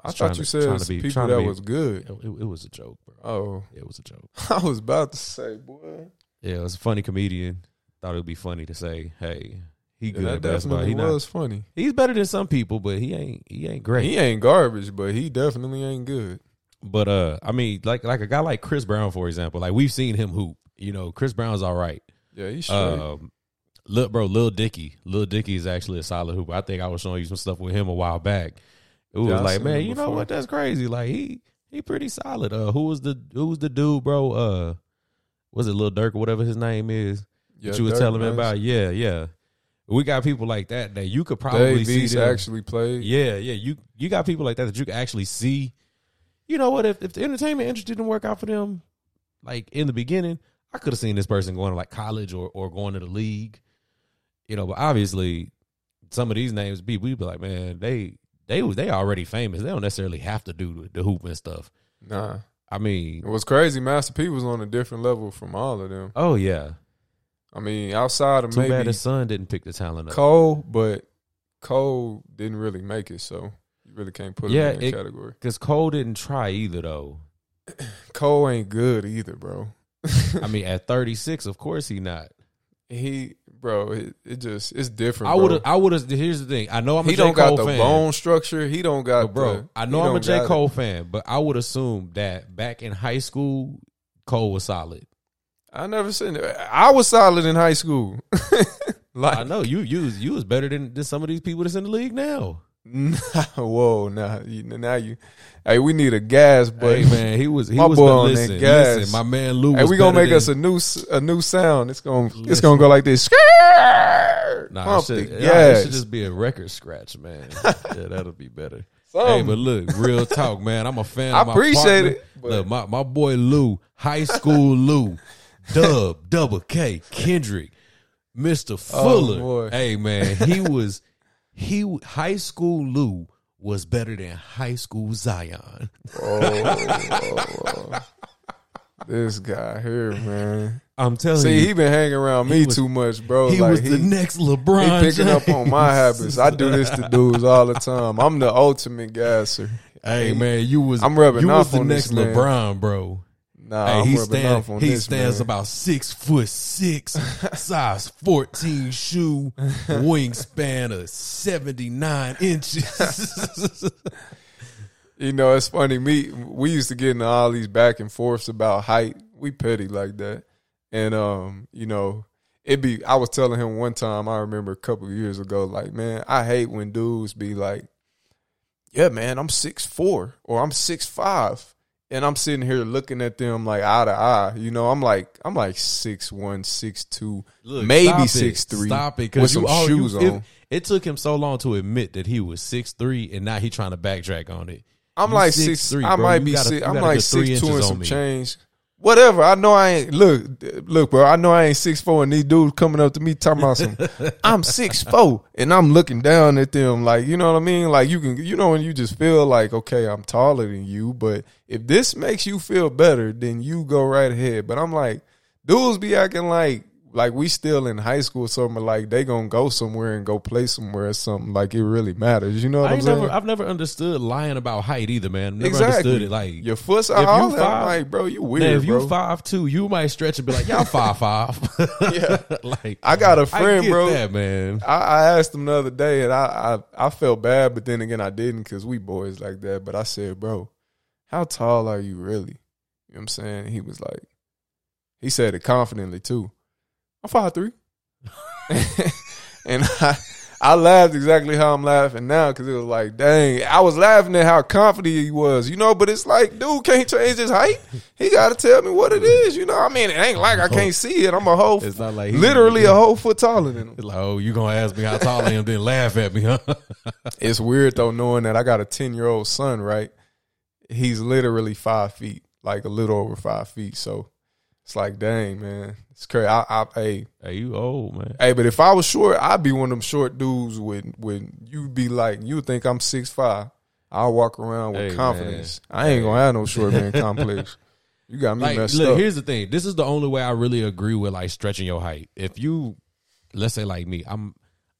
I was thought trying you to- said to be- people to that be- was good. It, it- it was a joke, bro. Oh, It was a joke. I was about to say, boy. Yeah, it was a funny comedian. Thought it would be funny to say, "Hey, he good that at basketball. definitely He not, was funny. he's better than some people, but he ain't he ain't great." He ain't garbage, but he definitely ain't good. But uh, I mean, like like a guy like Chris Brown, for example, like we've seen him hoop. You know, Chris Brown's all right. Yeah, he's straight. Um, Lil, bro, Lil Dicky, Lil Dicky is actually a solid hooper. I think I was showing you some stuff with him a while back. It was Yeah, like, man, you know what? That's crazy. Like he he pretty solid. Uh, who was the who was the dude, bro? Uh, was it Lil Durk or whatever his name is? Yeah, that you were telling me about? Yeah, yeah. We got people like that that you could probably Dave see East them. actually play. Yeah, yeah. You you got people like that that you can actually see. You know what? If if the entertainment industry didn't work out for them, like in the beginning, I could have seen this person going to like college or or going to the league. You know, but obviously, some of these names be we be like, man, they they was they already famous. They don't necessarily have to do the, the hoop and stuff. Nah, I mean, it was crazy. Master P was on a different level from all of them. oh yeah. I mean, outside of Too bad his son didn't pick the talent up. Cole, but Cole didn't really make it, so you really can't put him in that it- category. Because Cole didn't try either though. Cole ain't good either, bro. I mean, at 36, of course he not. He, bro, it, it just it's different. I would have. I would have. Here's the thing. I know I'm a He J. don't Cole got the fan. bone structure. He don't got But bro, the- I know I'm a J. got it. Cole fan, but I would assume that back in high school, Cole was solid. I never seen it. I was solid in high school. like I know you you was, you was better than, than some of these people that's in the league now. whoa, now you now you. Hey, we need a gas, but hey man, he was he My was boy on that gas. listen, my man Lou. hey, we gonna make than- us a new a new sound. It's gonna it's gonna go like this. Nah, it Pump should, it gas. should just be a record scratch, man. yeah, that'll be better. Hey, but look, real talk, man. I'm a fan. I of my appreciate partner. it, but- Look, my my boy Lou, high school Lou, Dub, Double K, Kendrick, oh, Fuller. Oh, boy. hey, man, he was he high school Lou was better than high school Zion. Oh, this guy here, man. I'm telling See, you, he been hanging around me was- too much, bro. he like was he, the next LeBron. he picking up on my habits. I do this to dudes all the time. I'm the ultimate gasser. Hey man, you was I'm rubbing you off was the on next this man. LeBron, bro. Nah, Hey, I'm he stand, he this stands man. about six foot six, size fourteen shoe, wingspan of seventy nine inches. You know, it's funny. Me, we used to get into all these back and forths about height. We petty like that, and um, you know, it be. I was telling him one time. I remember a couple of years ago. Like, man, I hate when dudes be like, "Yeah, man, I'm six four or I'm six five. And I'm sitting here looking at them like eye to eye. You know, I'm like I'm like six one, six two, Look, maybe it. six three. Stop it, with because some you all shoes you, on. It, it took him so long to admit that he was six three, and now he trying to backtrack on it. I'm You like 6'3", six. I bro. might You be got six. you I'm like three six two and some me. change. Whatever. I know I ain't. Look, look, bro. I know I ain't six four, and these dudes coming up to me talking about some. I'm six four, and I'm looking down at them like you know what I mean. Like you can, you know, when you just feel like okay, I'm taller than you, but if this makes you feel better, then you go right ahead. But I'm like, dudes be acting like like we still in high school or something. Like they gonna go somewhere and go play somewhere or something. Like it really matters. You know what I I'm saying? never, I've never understood lying about height either, man. Never Exactly. understood it. Like Your foot's you out. all I'm five- like, bro, you weird, Man, if you five two, you might stretch and be like, "Y'all five five. Yeah. like I got a friend, get bro. that man. I, I asked him the other day, and I I, I felt bad, but then again, I didn't because we boys like that. But I said, bro, how tall are you really? You know what I'm saying? He was like, he said it confidently too. I'm five three, and I I laughed exactly how I'm laughing now because it was like, dang, I was laughing at how confident he was, you know. But it's like, dude can't change his height. He got to tell me what it is, you know. I mean, it ain't like I can't see it. I'm a whole, It's not like literally a whole foot taller than him. It's like, oh, you gonna ask me how tall I am, then laugh at me, huh? It's weird though, knowing that I got a ten year old son. Right, he's literally five feet, like a little over five feet. So it's like, dang man, it's crazy. I, I, hey, hey, you old man. hey, but if I was short, I'd be one of them short dudes. When when you be like, you think I'm six five. I'll walk around with Hey, confidence. I ain't gonna have no short man complex. You got me Like, messed look, up. here's the thing. This is the only way I really agree with like stretching your height. If you, let's say like me, I'm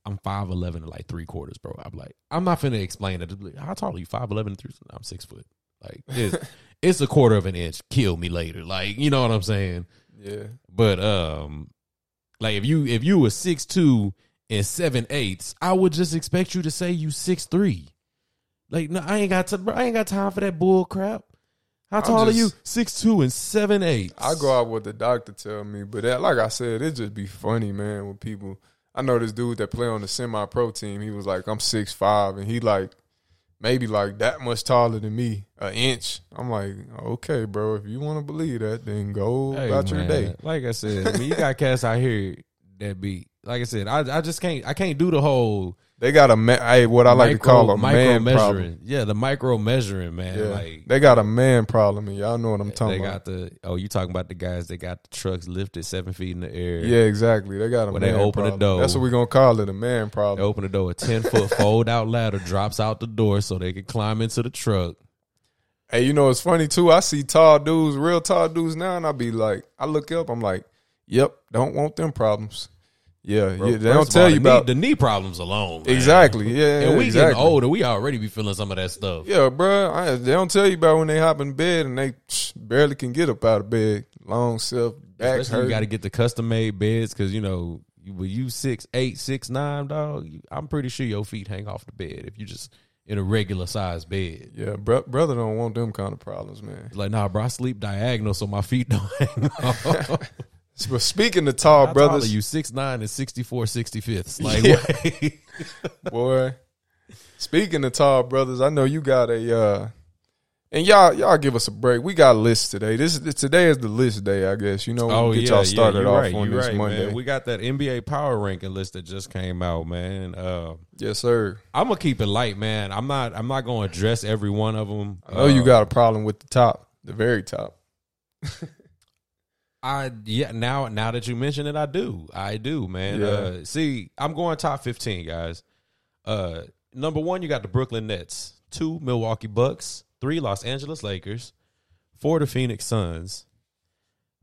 I'm five eleven and like three quarters, bro. I'm like, I'm not finna explain it. How tall are you? Five eleven and three. I'm six foot. Like it's it's a quarter of an inch. Kill me later. Like you know what I'm saying. Yeah, But um, like if you if you were six two and seven eighths, I would just expect you to say you six three. Like no, I ain't got to, I ain't got time for that bull crap. How tall are you? Six two and seven eighths. I go out with the doctor tell me, but that, like I said, it just be funny, man. When people, I know this dude that play on the semi pro team. He was like, I'm six five, and he like maybe like that much taller than me, an inch. I'm like, okay, bro. If you want to believe that, then go Hey, about your day. Like I said, I mean, you got cats out here that be like I said. I I just can't I can't do the whole They got a ma- hey, what I like to call a man measuring. problem. Yeah, the micro measuring, man. Yeah, Like they got a man problem, and y'all know what I'm talking they talking got about. the oh, you talking about the guys that got the trucks lifted seven feet in the air. Yeah, exactly. They got a When they man open the door. That's what we're gonna call it, a man problem. They problem. open the door, a ten foot fold out ladder drops out the door so they can climb into the truck. Hey, you know it's funny too. I see tall dudes, real tall dudes now, and I be like, I look up, I'm like, yep, don't want them problems. Yeah, Bro, yeah. They don't tell all, you the knee- about the knee problems alone. man. exactly. Yeah, And we exactly. getting older, we already be feeling some of that stuff. Yeah, bro. I, they don't tell you about when they hop in bed and they barely can get up out of bed. Long self back Especially you got to get the custom made beds because you know when you six eight six nine dog, I'm pretty sure your feet hang off the bed if you just in a regular size bed. yeah, bro, brother don't want them kind of problems, man. Like nah, bro, I sleep diagonal so my feet don't hang off. But speaking of tall How tall brothers, are you six nine and 64 65ths. Like Yeah. boy. Speaking of tall brothers, I know you got a uh and y'all y'all give us a break. We got a list today. This is today is the list day, I guess. You know, Oh we get yeah, y'all started yeah, off right, on this right, Monday. Man. We got that NBA power ranking list that just came out, man. Uh, yes, sir. I'm gonna keep it light, man. I'm not. I'm not gonna address every one of them. I know you got a problem with the top, the very top. I yeah. Now, now that you mention it, I do. I do, man. Yeah. Uh, see, I'm going top 15, guys. Uh, number one, you got the Brooklyn Nets. Two, Milwaukee Bucks. Three, Los Angeles Lakers. Four, the Phoenix Suns.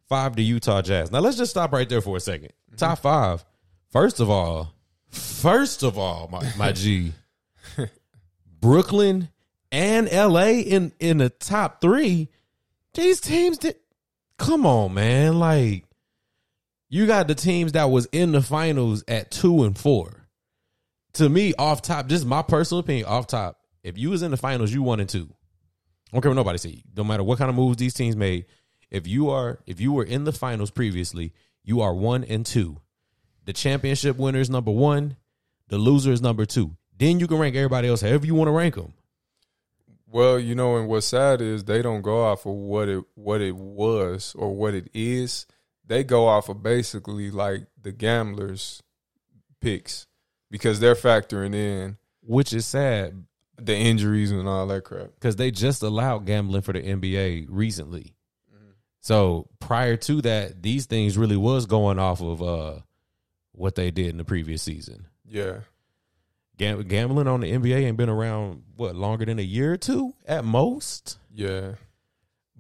Five, the Utah Jazz. Now let's just stop right there for a 2nd Top five. First of all, first of all, my my G, Brooklyn and LA in in the top three. These teams did. Come on, man! Like you got the teams that was in the finals at two and four. To me, off top, just my personal opinion, off top. If you was in the finals, you one and two. I don't care what nobody say. No matter what kind of moves these teams made, if you are if you were in the finals previously, you are one and two. The championship winner is number one. The loser is number two. Then you can rank everybody else however you want to rank them. Well, you know, and what's sad is they don't go off of what it what it was or what it is. They go off of basically like the gamblers' picks because they're factoring in Which is sad the injuries and all that crap. because they just allowed gambling for the NBA recently. So prior to that, these things really was going off of uh, what they did in the previous season. Yeah, gambling on the NBA ain't been around what longer than a year or two at most. yeah.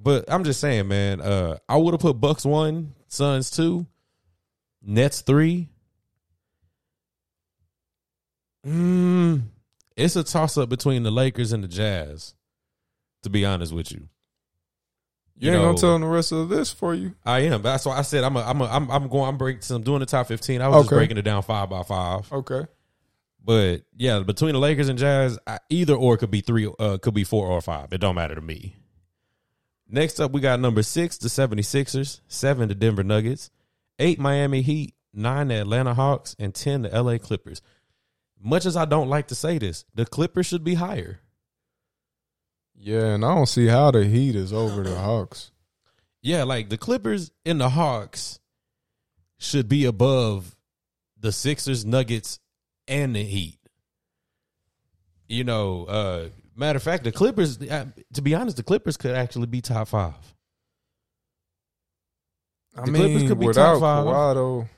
But I'm just saying, man. Uh, I would have put Bucks one, Suns two, Nets three. Mm, it's a toss up between the Lakers and the Jazz. To be honest with you, You, You ain't know- gonna tell them the rest of this for you. I am. That's why I said I'm. A, I'm. A, I'm. I'm going. I'm breaking. I'm doing the top fifteen. I was just breaking it down five by five. Okay. But yeah, between the Lakers and Jazz, I, either or could be three, uh, could be four or five. It don't matter to me. Next up, we got number six, the 76ers, seven, the Denver Nuggets, eight, Miami Heat, nine, the Atlanta Hawks, and 10, the LA Clippers. Much as I don't like to say this, the Clippers should be higher. Yeah, and I don't see how the Heat is over the Hawks. Yeah, like the Clippers and the Hawks should be above the Sixers, Nuggets, and the Heat. You know, uh, matter of fact, the Clippers, uh, to be honest, the Clippers could actually be top five. I The mean, Clippers could be without top five. Kawhi, though,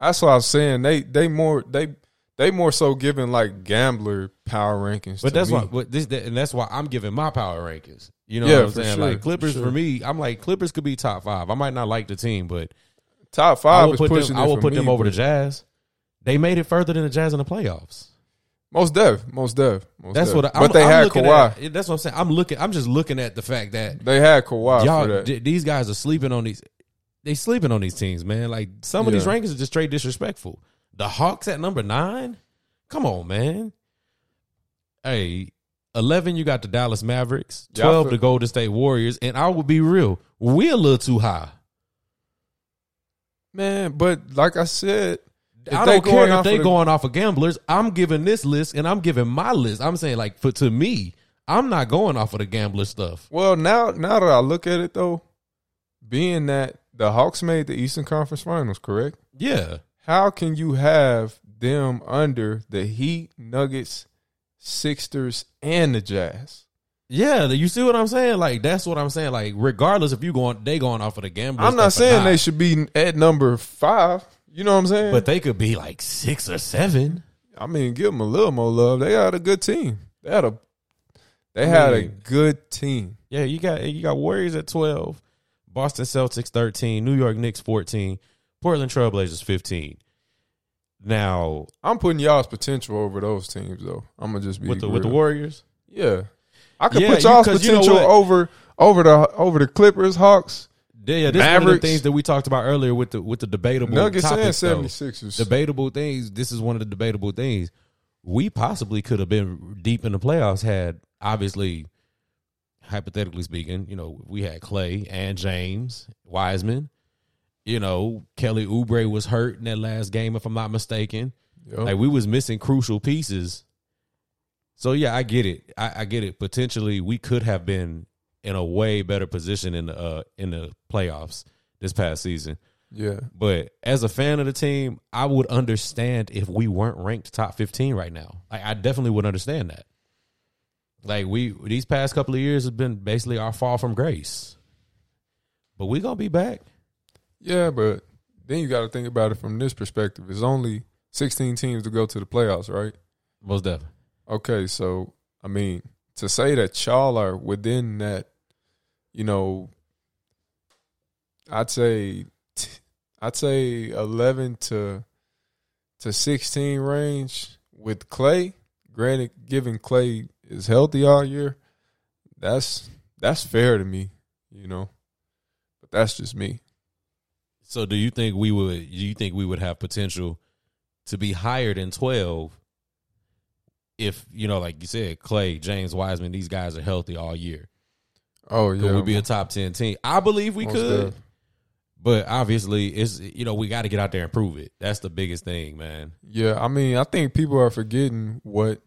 that's what I was saying. They they more they they more so giving like gambler power rankings. But to that's me. why, but this, that, and that's why I'm giving my power rankings. You know Yeah, what I'm saying? sure, like Clippers for for, me, I'm like Clippers could be top five. I might not like the team, but top I five will is put them. I will put me, them over the Jazz. They made it further than the Jazz in the playoffs. Most dev, most dev. Most That's dev. what. I, but I'm, they I'm had Kawhi. At, that's what I'm saying. I'm looking. I'm just looking at the fact that They had Kawhi y'all, for that. d- these guys are sleeping on these. They sleeping on these teams, man. Like some of these rankings are just straight disrespectful. The Hawks at number nine. Come on, man. Hey, eleven. You got the Dallas Mavericks. Yeah, Twelve, feel- the Golden State Warriors. And I will be real. We're a little too high. Man, but like I said, if I don't care if they the- going off of gamblers. I'm giving this list and I'm giving my list. I'm saying like for to me, I'm not going off of the gambler stuff. Well, now now that I look at it though, being that the Hawks made the Eastern Conference Finals, correct? Yeah. How can you have them under the Heat, Nuggets, Sixers, and the Jazz? Yeah, you see what I'm saying? Like that's what I'm saying. Like regardless if you going they going off of the gamblers. I'm not saying they should be at number five. You know what I'm saying? but they could be like six or seven. I mean, give them a little more love. They had a good team. They had a they had a good team. Yeah, you got you got Warriors at twelve, Boston Celtics thirteen, New York Knicks fourteen, Portland Trailblazers fifteen. Now I'm putting y'all's potential over those teams though. I'm gonna just be with the with the. Warriors, Yeah, I could Yeah, put y'all's 'cause you know potential over over the over the Clippers, Hawks, yeah, yeah this is one of the things that we talked about earlier with the with the debatable Nuggets, topics, though. 76ers. debatable things. This is one of the debatable things. We possibly could have been deep in the playoffs had obviously, hypothetically speaking, you know, we had Klay and James Wiseman. You know, Kelly Oubre was hurt in that last game, if I'm not mistaken. Yup. Like we was missing crucial pieces. So yeah, I get it. I, I get it. Potentially, we could have been in a way better position in the uh, in the playoffs this past season. yeah, But as a fan of the team, I would understand if we weren't ranked top 15 right now. Like I definitely would understand that. Like we these past couple of years have been basically our fall from grace. But we going to be back. yeah, but then you got to think about it from this perspective. It's only 16 teams to go to the playoffs, right? Most definitely. Okay, so I mean, to say that y'all are within that, you know, I'd say, I'd say eleven to to sixteen range with Klay. Granted, given Klay is healthy all year, that's that's fair to me, you know. But that's just me. So do you think we would do you think we would have potential to be higher than 12 if, you know, like you said, Klay, James Wiseman, these guys are healthy all year? Oh Could yeah, we be a top 10 team? I believe we most could. But obviously, it's you know we got to get out there and prove it. That's the biggest thing, man. Yeah, I mean, I think people are forgetting what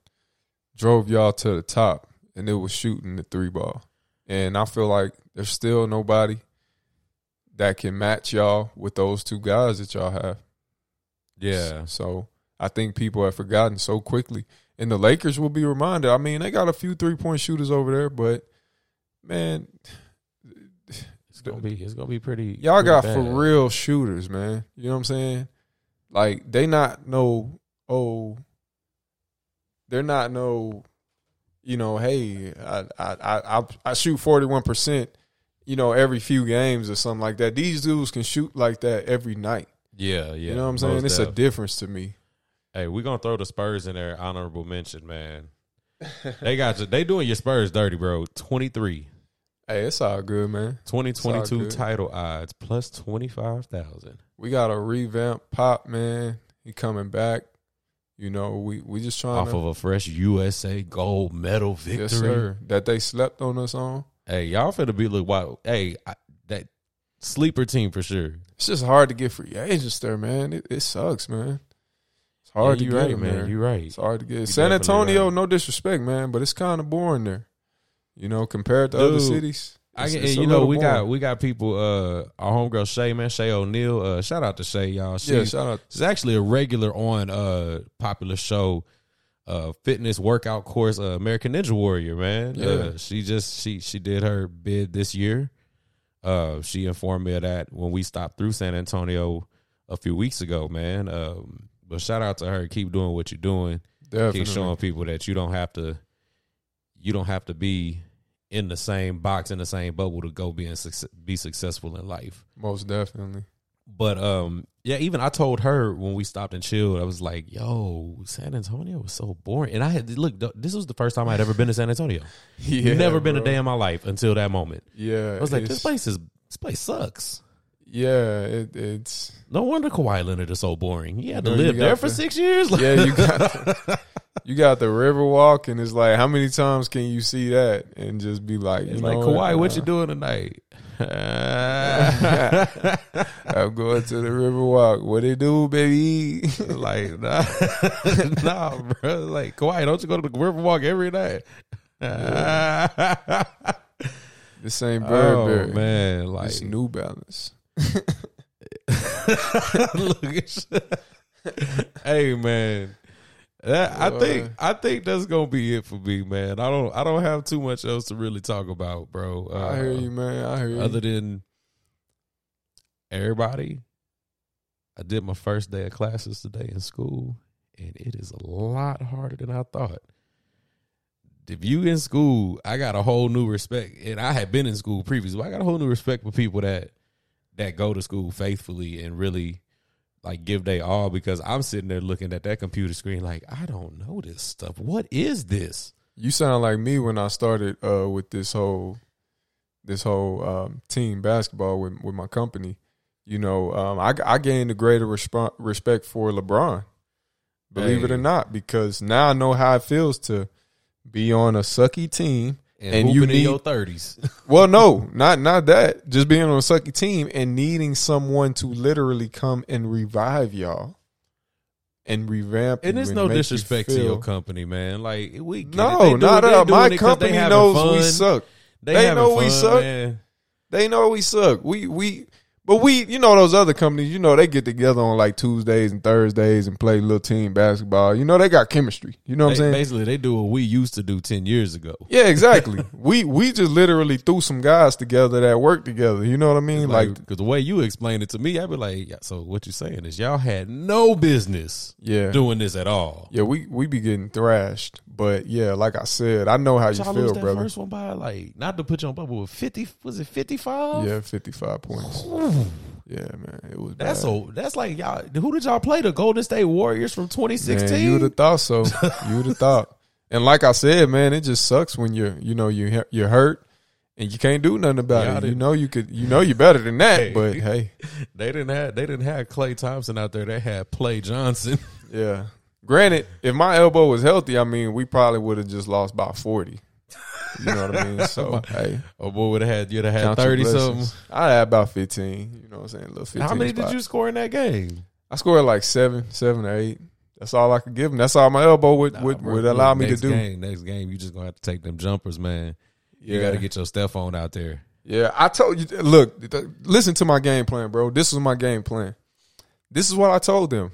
drove y'all to the top, and it was shooting the three ball. And I feel like there's still nobody that can match y'all with those two guys that y'all have. Yeah, So I think people have forgotten so quickly. And the Lakers will be reminded. I mean, they got a few three point shooters over there, but man, it's gonna be it's gonna be pretty. Y'all pretty got bad. for real shooters, man. You know what I'm saying? Like they not no oh they're not no you know, hey, I I I I, shoot 41%, you know, every few games or something like that. These dudes can shoot like that every night. Yeah, yeah. you know what I'm saying? It's a difference to me. Hey, we're gonna throw the Spurs in there. Honorable mention, man. they got you. They doing your Spurs dirty, bro. 23. Hey, it's all good, man. 2022 title odds plus 25,000. We got a revamp pop, man. He coming back. You know, we we just trying Off to of a fresh USA gold medal victory. Yes, sir. That they slept on us on. Hey, y'all finna be look wild. Hey, I, that sleeper team for sure. It's just hard to get free agents there, man. It, it sucks, man. It's hard Yeah, to get right, them man. there. You right. It's hard to get. You San Antonio, right. no disrespect, man, but it's kind of boring there. You know, compared to other Dude, cities. I get, it's and a you know we got we got people. Uh, our homegirl Shay, man, Shay O'Neill Uh, shout out to Shay, y'all. She, yeah. Shout out. she's actually a regular on uh popular show, uh, fitness workout course, uh, American Ninja Warrior. Man, Yeah. uh, she just she she did her bid this year. Uh, she informed me of that when we stopped through San Antonio a few weeks ago, man. Um, but shout out to her. Keep doing what you're doing. Definitely. keep showing people that you don't have to you don't have to be in the same box in the same bubble to go be and be successful in life. Most definitely. But um yeah, even I told her when we stopped and chilled, I was like, "Yo, San Antonio was so boring." And I had look, this was the first time I'd ever been to San Antonio. Yeah, Never been a day in my life until that moment. Yeah. I was like, "This place is this place sucks." Yeah, it, it's. No wonder Kawhi Leonard is so boring. He had to No, live there for the- six years. Yeah, you got the, you got the river walk, and it's like, how many times can you see that and just be like, you know like what? Kawhi, what you uh. doing tonight? I'm going to the river walk. What they do, baby? like nah, nah, bro. Like Kawhi, don't you go to the Riverwalk every night? this ain't oh Burberry. man, like It's New Balance. Look hey man. That, I think I think that's gonna be it for me, man. I don't I don't have too much else to really talk about, bro. Uh, I hear you, man. I hear you. Other than everybody, I did my first day of classes today in school, and it is a lot harder than I thought. If you in school, I got a whole new respect, and I had been in school previously. But I got a whole new respect for people that that go to school faithfully and really like give they all because I'm sitting there looking at that computer screen like I don't know this stuff. What is this? You sound like me when I started uh, with this whole this whole um, team basketball with with my company. You know, um, I I gained a greater resp- respect for LeBron. Believe it or not, because now I know how it feels to be on a sucky team. And, And you in need- your thirties. Well, no, not not that. Just being on a sucky team and needing someone to literally come and revive y'all and revamp. And it's no make you disrespect to your company, man. Like we. No, They not at all. My it 'cause they company knows we suck. They, They know we suck. Man. They know we suck. We we but we you know those other companies, you know, they get together on like Tuesdays and Thursdays and play little team basketball. You know, they got chemistry. You know what They- I'm saying? Basically, they do what we used to do ten years ago. Yeah, exactly. we we just literally threw some guys together that work together. You know what I mean? Like, Like, because the way you explained it to me, I'd be like, yeah, so what you saying is y'all had no business yeah. doing this at all. Yeah, we we be getting thrashed. But yeah, like I said, I know how you feel, lose that brother. first one by like not to put you on bubble with fifty. Was it fifty five? Yeah, fifty five points. Yeah, man. It was That's bad. so. That's like y'all. Who did y'all play? The Golden State Warriors from 2016. You would have thought so. you would have thought. And like I said, man, it just sucks when you're, you know, you you're hurt and you can't do nothing about Y'all it. You know, you could, you know, you're better than that. Hey. But hey, They didn't have. They didn't have Klay Thompson out there. They had Play Johnson. yeah. Granted, if my elbow was healthy, I mean, we probably would have just lost by forty. You know what I mean? So hey, Oh boy, would have had. You'd have had count thirty something. I had about fifteen. You know what I'm saying? A little fifteen. How many did you score in that game? I scored like seven, seven or eight. That's all I could give him. That's all my elbow would Nah, would, bro, would allow me to next do. Game, next game, you just gonna have to take them jumpers, man. You got to get your step on out there. Yeah, I told you. Look, th- listen to my game plan, bro. This was my game plan. This is what I told them.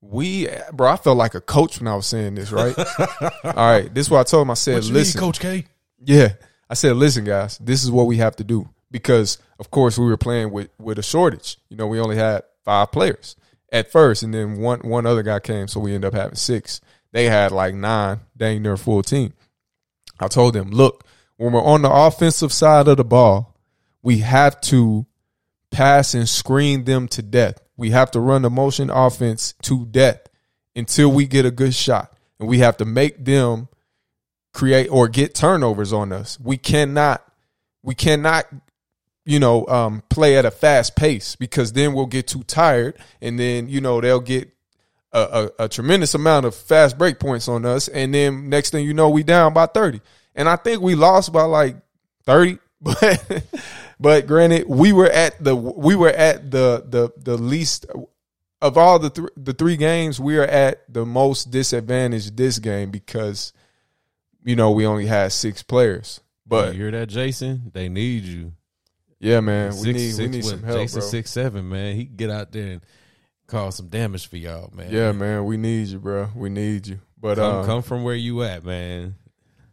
We, bro, I felt like a coach when I was saying this, right? All right, this is what I told them. I said, listen, Coach K? Yeah, I said, listen, guys, this is what we have to do because, of course, we were playing with with a shortage. You know, we only had five players at first, and then one one other guy came, so we ended up having six. They had like nine, dang near full team. I told them, look, when we're on the offensive side of the ball, we have to pass and screen them to death. We have to run the motion offense to death until we get a good shot. And we have to make them create or get turnovers on us. We cannot we cannot you know um play at a fast pace because then we'll get too tired and then you know they'll get a, a, a tremendous amount of fast break points on us and then next thing you know we down by 30 and i think we lost by like 30 but but granted we were at the we were at the the the least of all the th- the three games we are at the most disadvantaged this game because you know we only had six players but you hear that, Jason? They need you. yeah man we Six- need we need what, some help Jason bro. six seven, man. He can get out there and cause some damage for y'all, man. yeah man we need you bro we need you but Come, uh, come from where you at, man.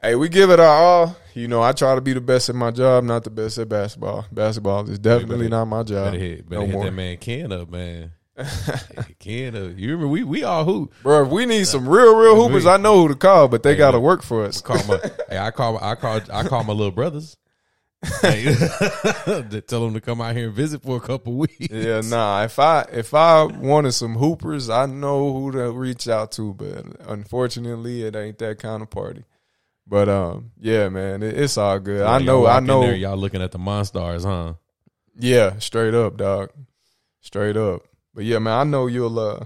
Hey, we give it our all. You know, I try to be the best at my job, not the best at basketball. Basketball is definitely better- not my job. Better hit, better no hit more. that man Ken up, man. Up. You remember we we all hoop. Bro, if we need some real, real hoopers, I know who to call, but they Hey, got to work for us. Call my, hey, I call I call I call my little brothers. Hey, tell them to come out here and visit for a couple weeks. yeah, nah. If I if I wanted some hoopers, I know who to reach out to, but unfortunately, it ain't that kind of party. But um, yeah, man, it, it's all good. I know, I know. there, y'all looking at the monsters, huh? Yeah, straight up, dog. Straight up. But yeah, man, I know you'll uh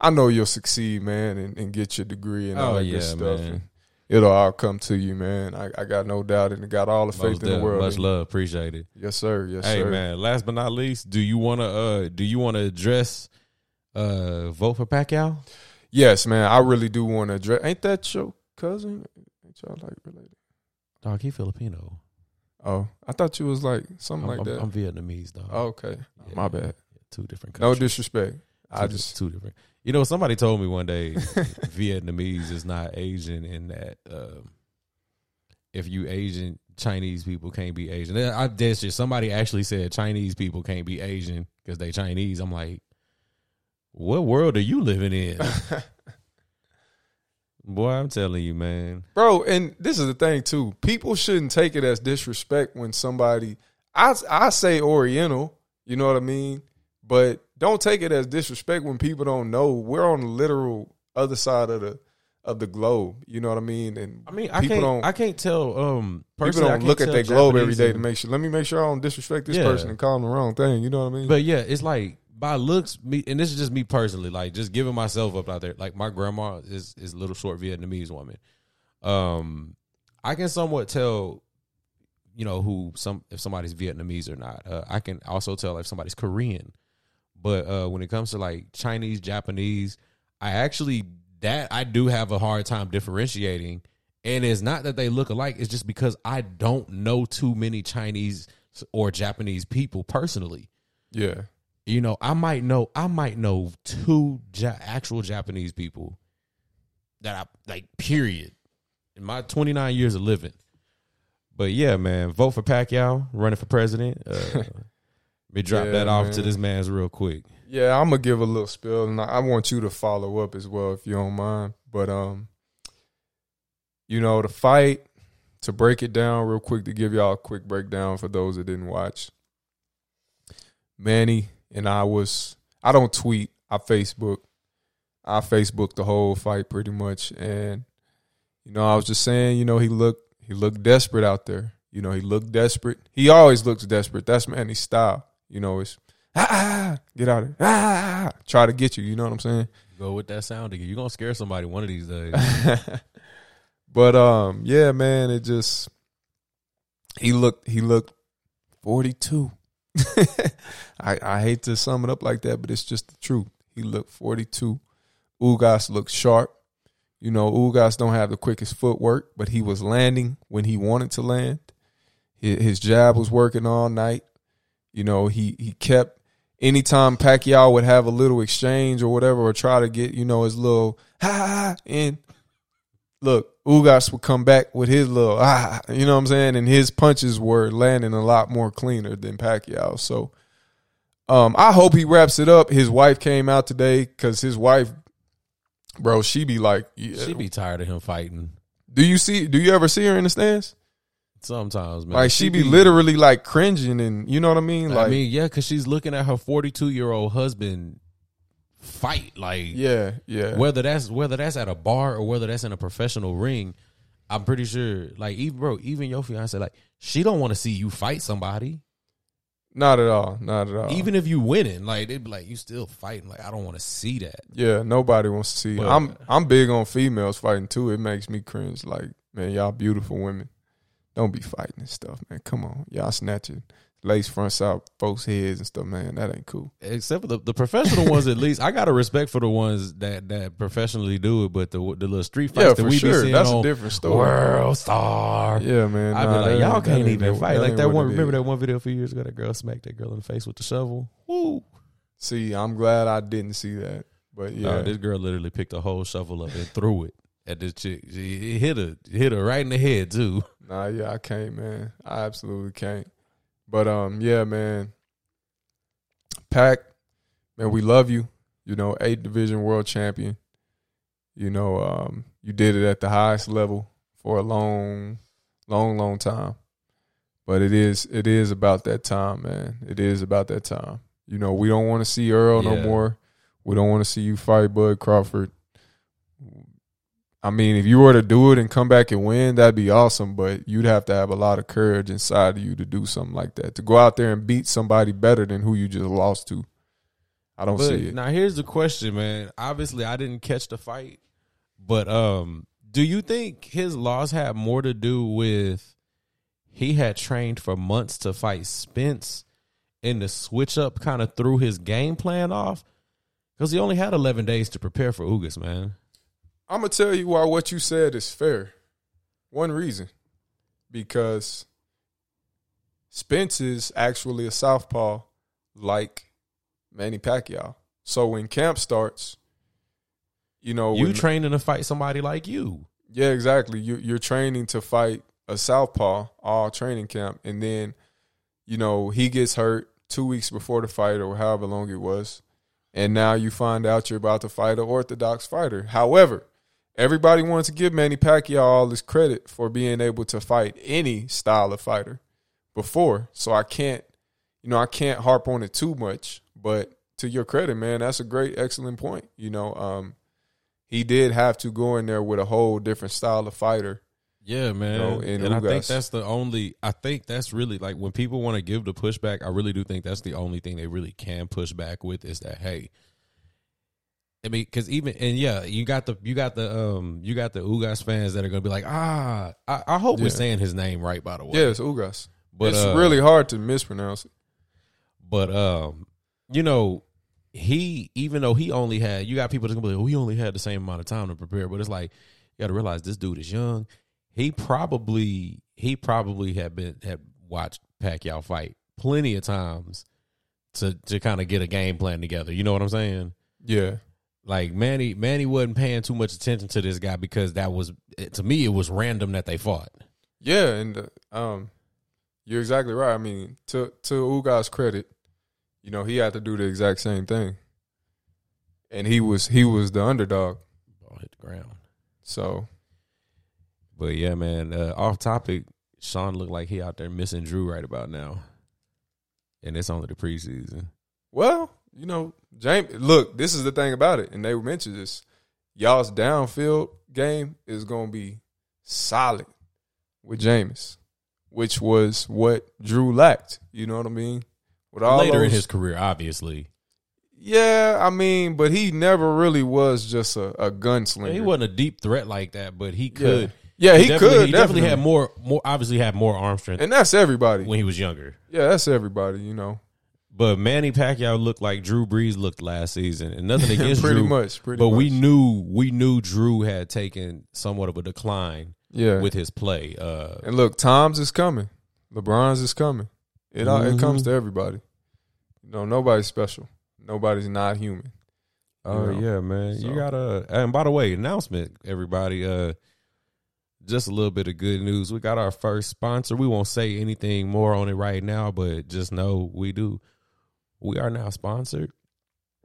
I know you'll succeed, man, and, and get your degree and all Oh, that yeah, good stuff. It'll all come to you, man. I, I got no doubt and got all the faith Most in the world. Much love, appreciate it. Yes, sir. Yes, hey sir. Hey, man, last but not least, do you want to uh do you want to address uh vote for Pacquiao? Yes, man. I really do want to address ain't that your cousin? Ain't y'all like related? Dog, he Filipino. Oh, I thought you was like something I'm, like I'm- that. I'm Vietnamese, dog. oh, okay. Yeah, My bad. Two different No countries. disrespect. I Two- just two different. You know, somebody told me one day Vietnamese is not Asian in that um, if you Asian, Chinese people can't be Asian. I dead shit. Somebody actually said Chinese people can't be Asian because they Chinese. I'm like, what world are you living in, boy? I'm telling you, man. Bro, and this is the thing too. People shouldn't take it as disrespect when somebody I I say Oriental, you know what I mean? But don't take it as disrespect when people don't know we're on the literal other side of the of the globe. You know what I mean? And I mean, I can't. don't I can't tell. Um, people don't look at tell that globe every Japanese day to make sure. Let me make sure I don't disrespect this Yeah. person and call them the wrong thing. You know what I mean? But yeah, it's like by looks, me, and this is just me personally, like just giving myself up out there. Like my grandma is is a little short Vietnamese woman. Um, I can somewhat tell, you know, who some if somebody's Vietnamese or not. Uh, I can also tell if somebody's Korean. But uh, when it comes to like Chinese, Japanese, I actually that I do have a hard time differentiating. And it's not that they look alike; it's just because I don't know too many Chinese or Japanese people personally yeah, you know, I might know, I might know two ja- actual Japanese people that I like. Period. In my 29 years of living, but yeah, man, vote for Pacquiao, running for president. Uh, me drop Yeah, that off to this man's real quick. yeah. I'm gonna give a little spill, and I I want you to follow up as well if you don't mind. But um, you know, the fight to break it down real quick to give y'all a quick breakdown for those that didn't watch. Manny and I was I don't tweet, I Facebook. I Facebook the whole fight pretty much and you know, I was just saying, you know, he looked he looked desperate out there. You know, he looked desperate. He always looks desperate. That's Manny's style. You know, it's ah, ah, get out of here. Ah, ah, try to get you, you know what I'm saying? Go with that sound again. You're gonna scare somebody one of these days. but um, yeah, man, it just he looked he looked forty two. I I hate to sum it up like that, but it's just the truth. He looked forty two. Ugas looked sharp. You know, Ugas don't have the quickest footwork, but he was landing when he wanted to land. His, his jab was working all night. You know, he he kept anytime Pacquiao would have a little exchange or whatever, or try to get you know his little ha ha, ha in. Look, Ugas would come back with his little ah, you know what I'm saying, and his punches were landing a lot more cleaner than Pacquiao. So, um, I hope he wraps it up. His wife came out today because his wife, bro, she be like, yeah. She'd be tired of him fighting. do you see? Do you ever see her in the stands? Sometimes, man. Like she be literally like cringing, and you know what I mean? Like, I mean, yeah, because she's looking at her 42 year old husband fight. Like, yeah, yeah, whether that's whether that's at a bar or whether that's in a professional ring, I'm pretty sure. Like, even bro, even your fiance, like, she don't want to see you fight somebody, not at all, not at all. even if you winning. Like, they'd be like, you still fighting. Like, I don't want to see that. yeah, nobody wants to see. But- I'm I'm big on females fighting too. It makes me cringe. Like, man, y'all beautiful women. Don't be fighting and stuff, man. Come on, y'all snatching lace fronts out folks' heads and stuff, man. That ain't cool. Except for the, the professional ones, at least I got a respect for the ones that that professionally do it. But the the little street fights Yeah, that we be sure. seeing That's a different story. World Star. Yeah, man. I'd nah, be like, y'all can't even fight. Like that one. Remember that one video a few years ago? That girl smacked that girl in the face with the shovel. Woo! See, I'm glad I didn't see that. But yeah, No, this girl literally picked a whole shovel up and threw it at this chick. She hit her, hit her right in the head too. Nah, yeah, I can't, man. I absolutely can't. But um, yeah, man. Pac, man, we love you. You know, eight division world champion. You know, um, you did it at the highest level for a long, long, long time. But it is it is about that time, man. It is about that time. You know, we don't want to see Earl no more. We don't want to see you fight Bud Crawford. I mean, if you were to do it and come back and win, that'd be awesome. But you'd have to have a lot of courage inside of you to do something like that. To go out there and beat somebody better than who you just lost to. I don't But see it. now here's the question, man. Obviously, I didn't catch the fight, but um, do you think his loss had more to do with he had trained for months to fight Spence, and the switch up kind of threw his game plan off? Because he only had 11 days to prepare for Ugas, man. I'm gonna tell you why what you said is fair. One reason, because Spence is actually a southpaw, like Manny Pacquiao. So when camp starts, you know, You when- training to fight somebody like you. Yeah, exactly. You you're training to fight a southpaw all training camp, and then you know he gets hurt two weeks before the fight or however long it was, and now you find out you're about to fight an orthodox fighter. However, everybody wants to give Manny Pacquiao all this credit for being able to fight any style of fighter before, so I can't, you know, I can't harp on it too much, but to your credit, man, that's a great, excellent point. You know, um, he did have to go in there with a whole different style of fighter. Yeah, man. know, in and I think that's the only. I think that's really like when people want to give the pushback. I really do think that's the only thing they really can push back with is that hey. I mean, because even and yeah, you got the you got the um you got the Ugas fans that are gonna be like ah I, I hope we're saying his name right by the way Yeah, it's Ugas. but it's uh, really hard to mispronounce it. But um, you know, he even though he only had you got people that can be like, oh, he only had the same amount of time to prepare. But it's like you got to realize this dude is young. He probably he probably had been had watched Pacquiao fight plenty of times to to kind of get a game plan together. You know what I'm saying? Yeah. Like Manny Manny wasn't paying too much attention to this guy because that was to me it was random that they fought. Yeah, and uh, um, you're exactly right. I mean, to to Ugas' credit, you know, he had to do the exact same thing, and he was he was the underdog. Ball hit the ground. So But yeah, man. Uh, off topic, Sean looked like he out there missing Drew right about now, and it's only the preseason. Well, you know, James. Look, this is the thing about it, and they mentioned this. Y'all's downfield game is going to be solid with Jameis, which was what Drew lacked. You know what I mean? With all Later in his career, obviously, yeah, I mean, but he never really was just a, a gunslinger. he wasn't a deep threat like that, but he could. Yeah, he, definitely, could He definitely had more, more. Obviously, had more arm strength and that's everybody. when he was younger. Yeah, that's everybody. You know, But Manny Pacquiao looked like Drew Brees looked last season, and nothing against pretty Drew. much. Pretty but much. we knew we knew Drew had taken somewhat of a decline yeah. with his play. Uh, and look, Tom's is coming. LeBron's is coming. It all it comes Mhm. to everybody. You know, nobody's special. Nobody's not human. Oh know? yeah, man. So- You gotta and by the way, announcement, everybody, uh just a little bit of good news. We got our first sponsor. We won't say anything more on it right now, but just know we do. We are now sponsored.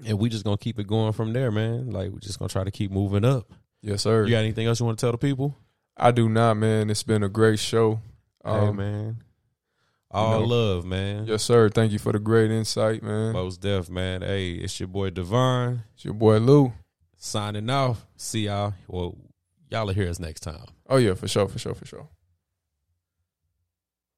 And we just gonna keep it going from there, man. Like we're just gonna try to keep moving up. Yes, sir. You got anything else you want to tell the people? I do not, man. It's been a great show. hey Um, man. All know, love, man. Yes, sir. Thank you for the great insight, man. Most deaf, man. Hey, it's your boy Devon It's your boy Lou. signing off. See y'all. Well, y'all will hear us next time. Oh yeah, for sure, for sure, for sure.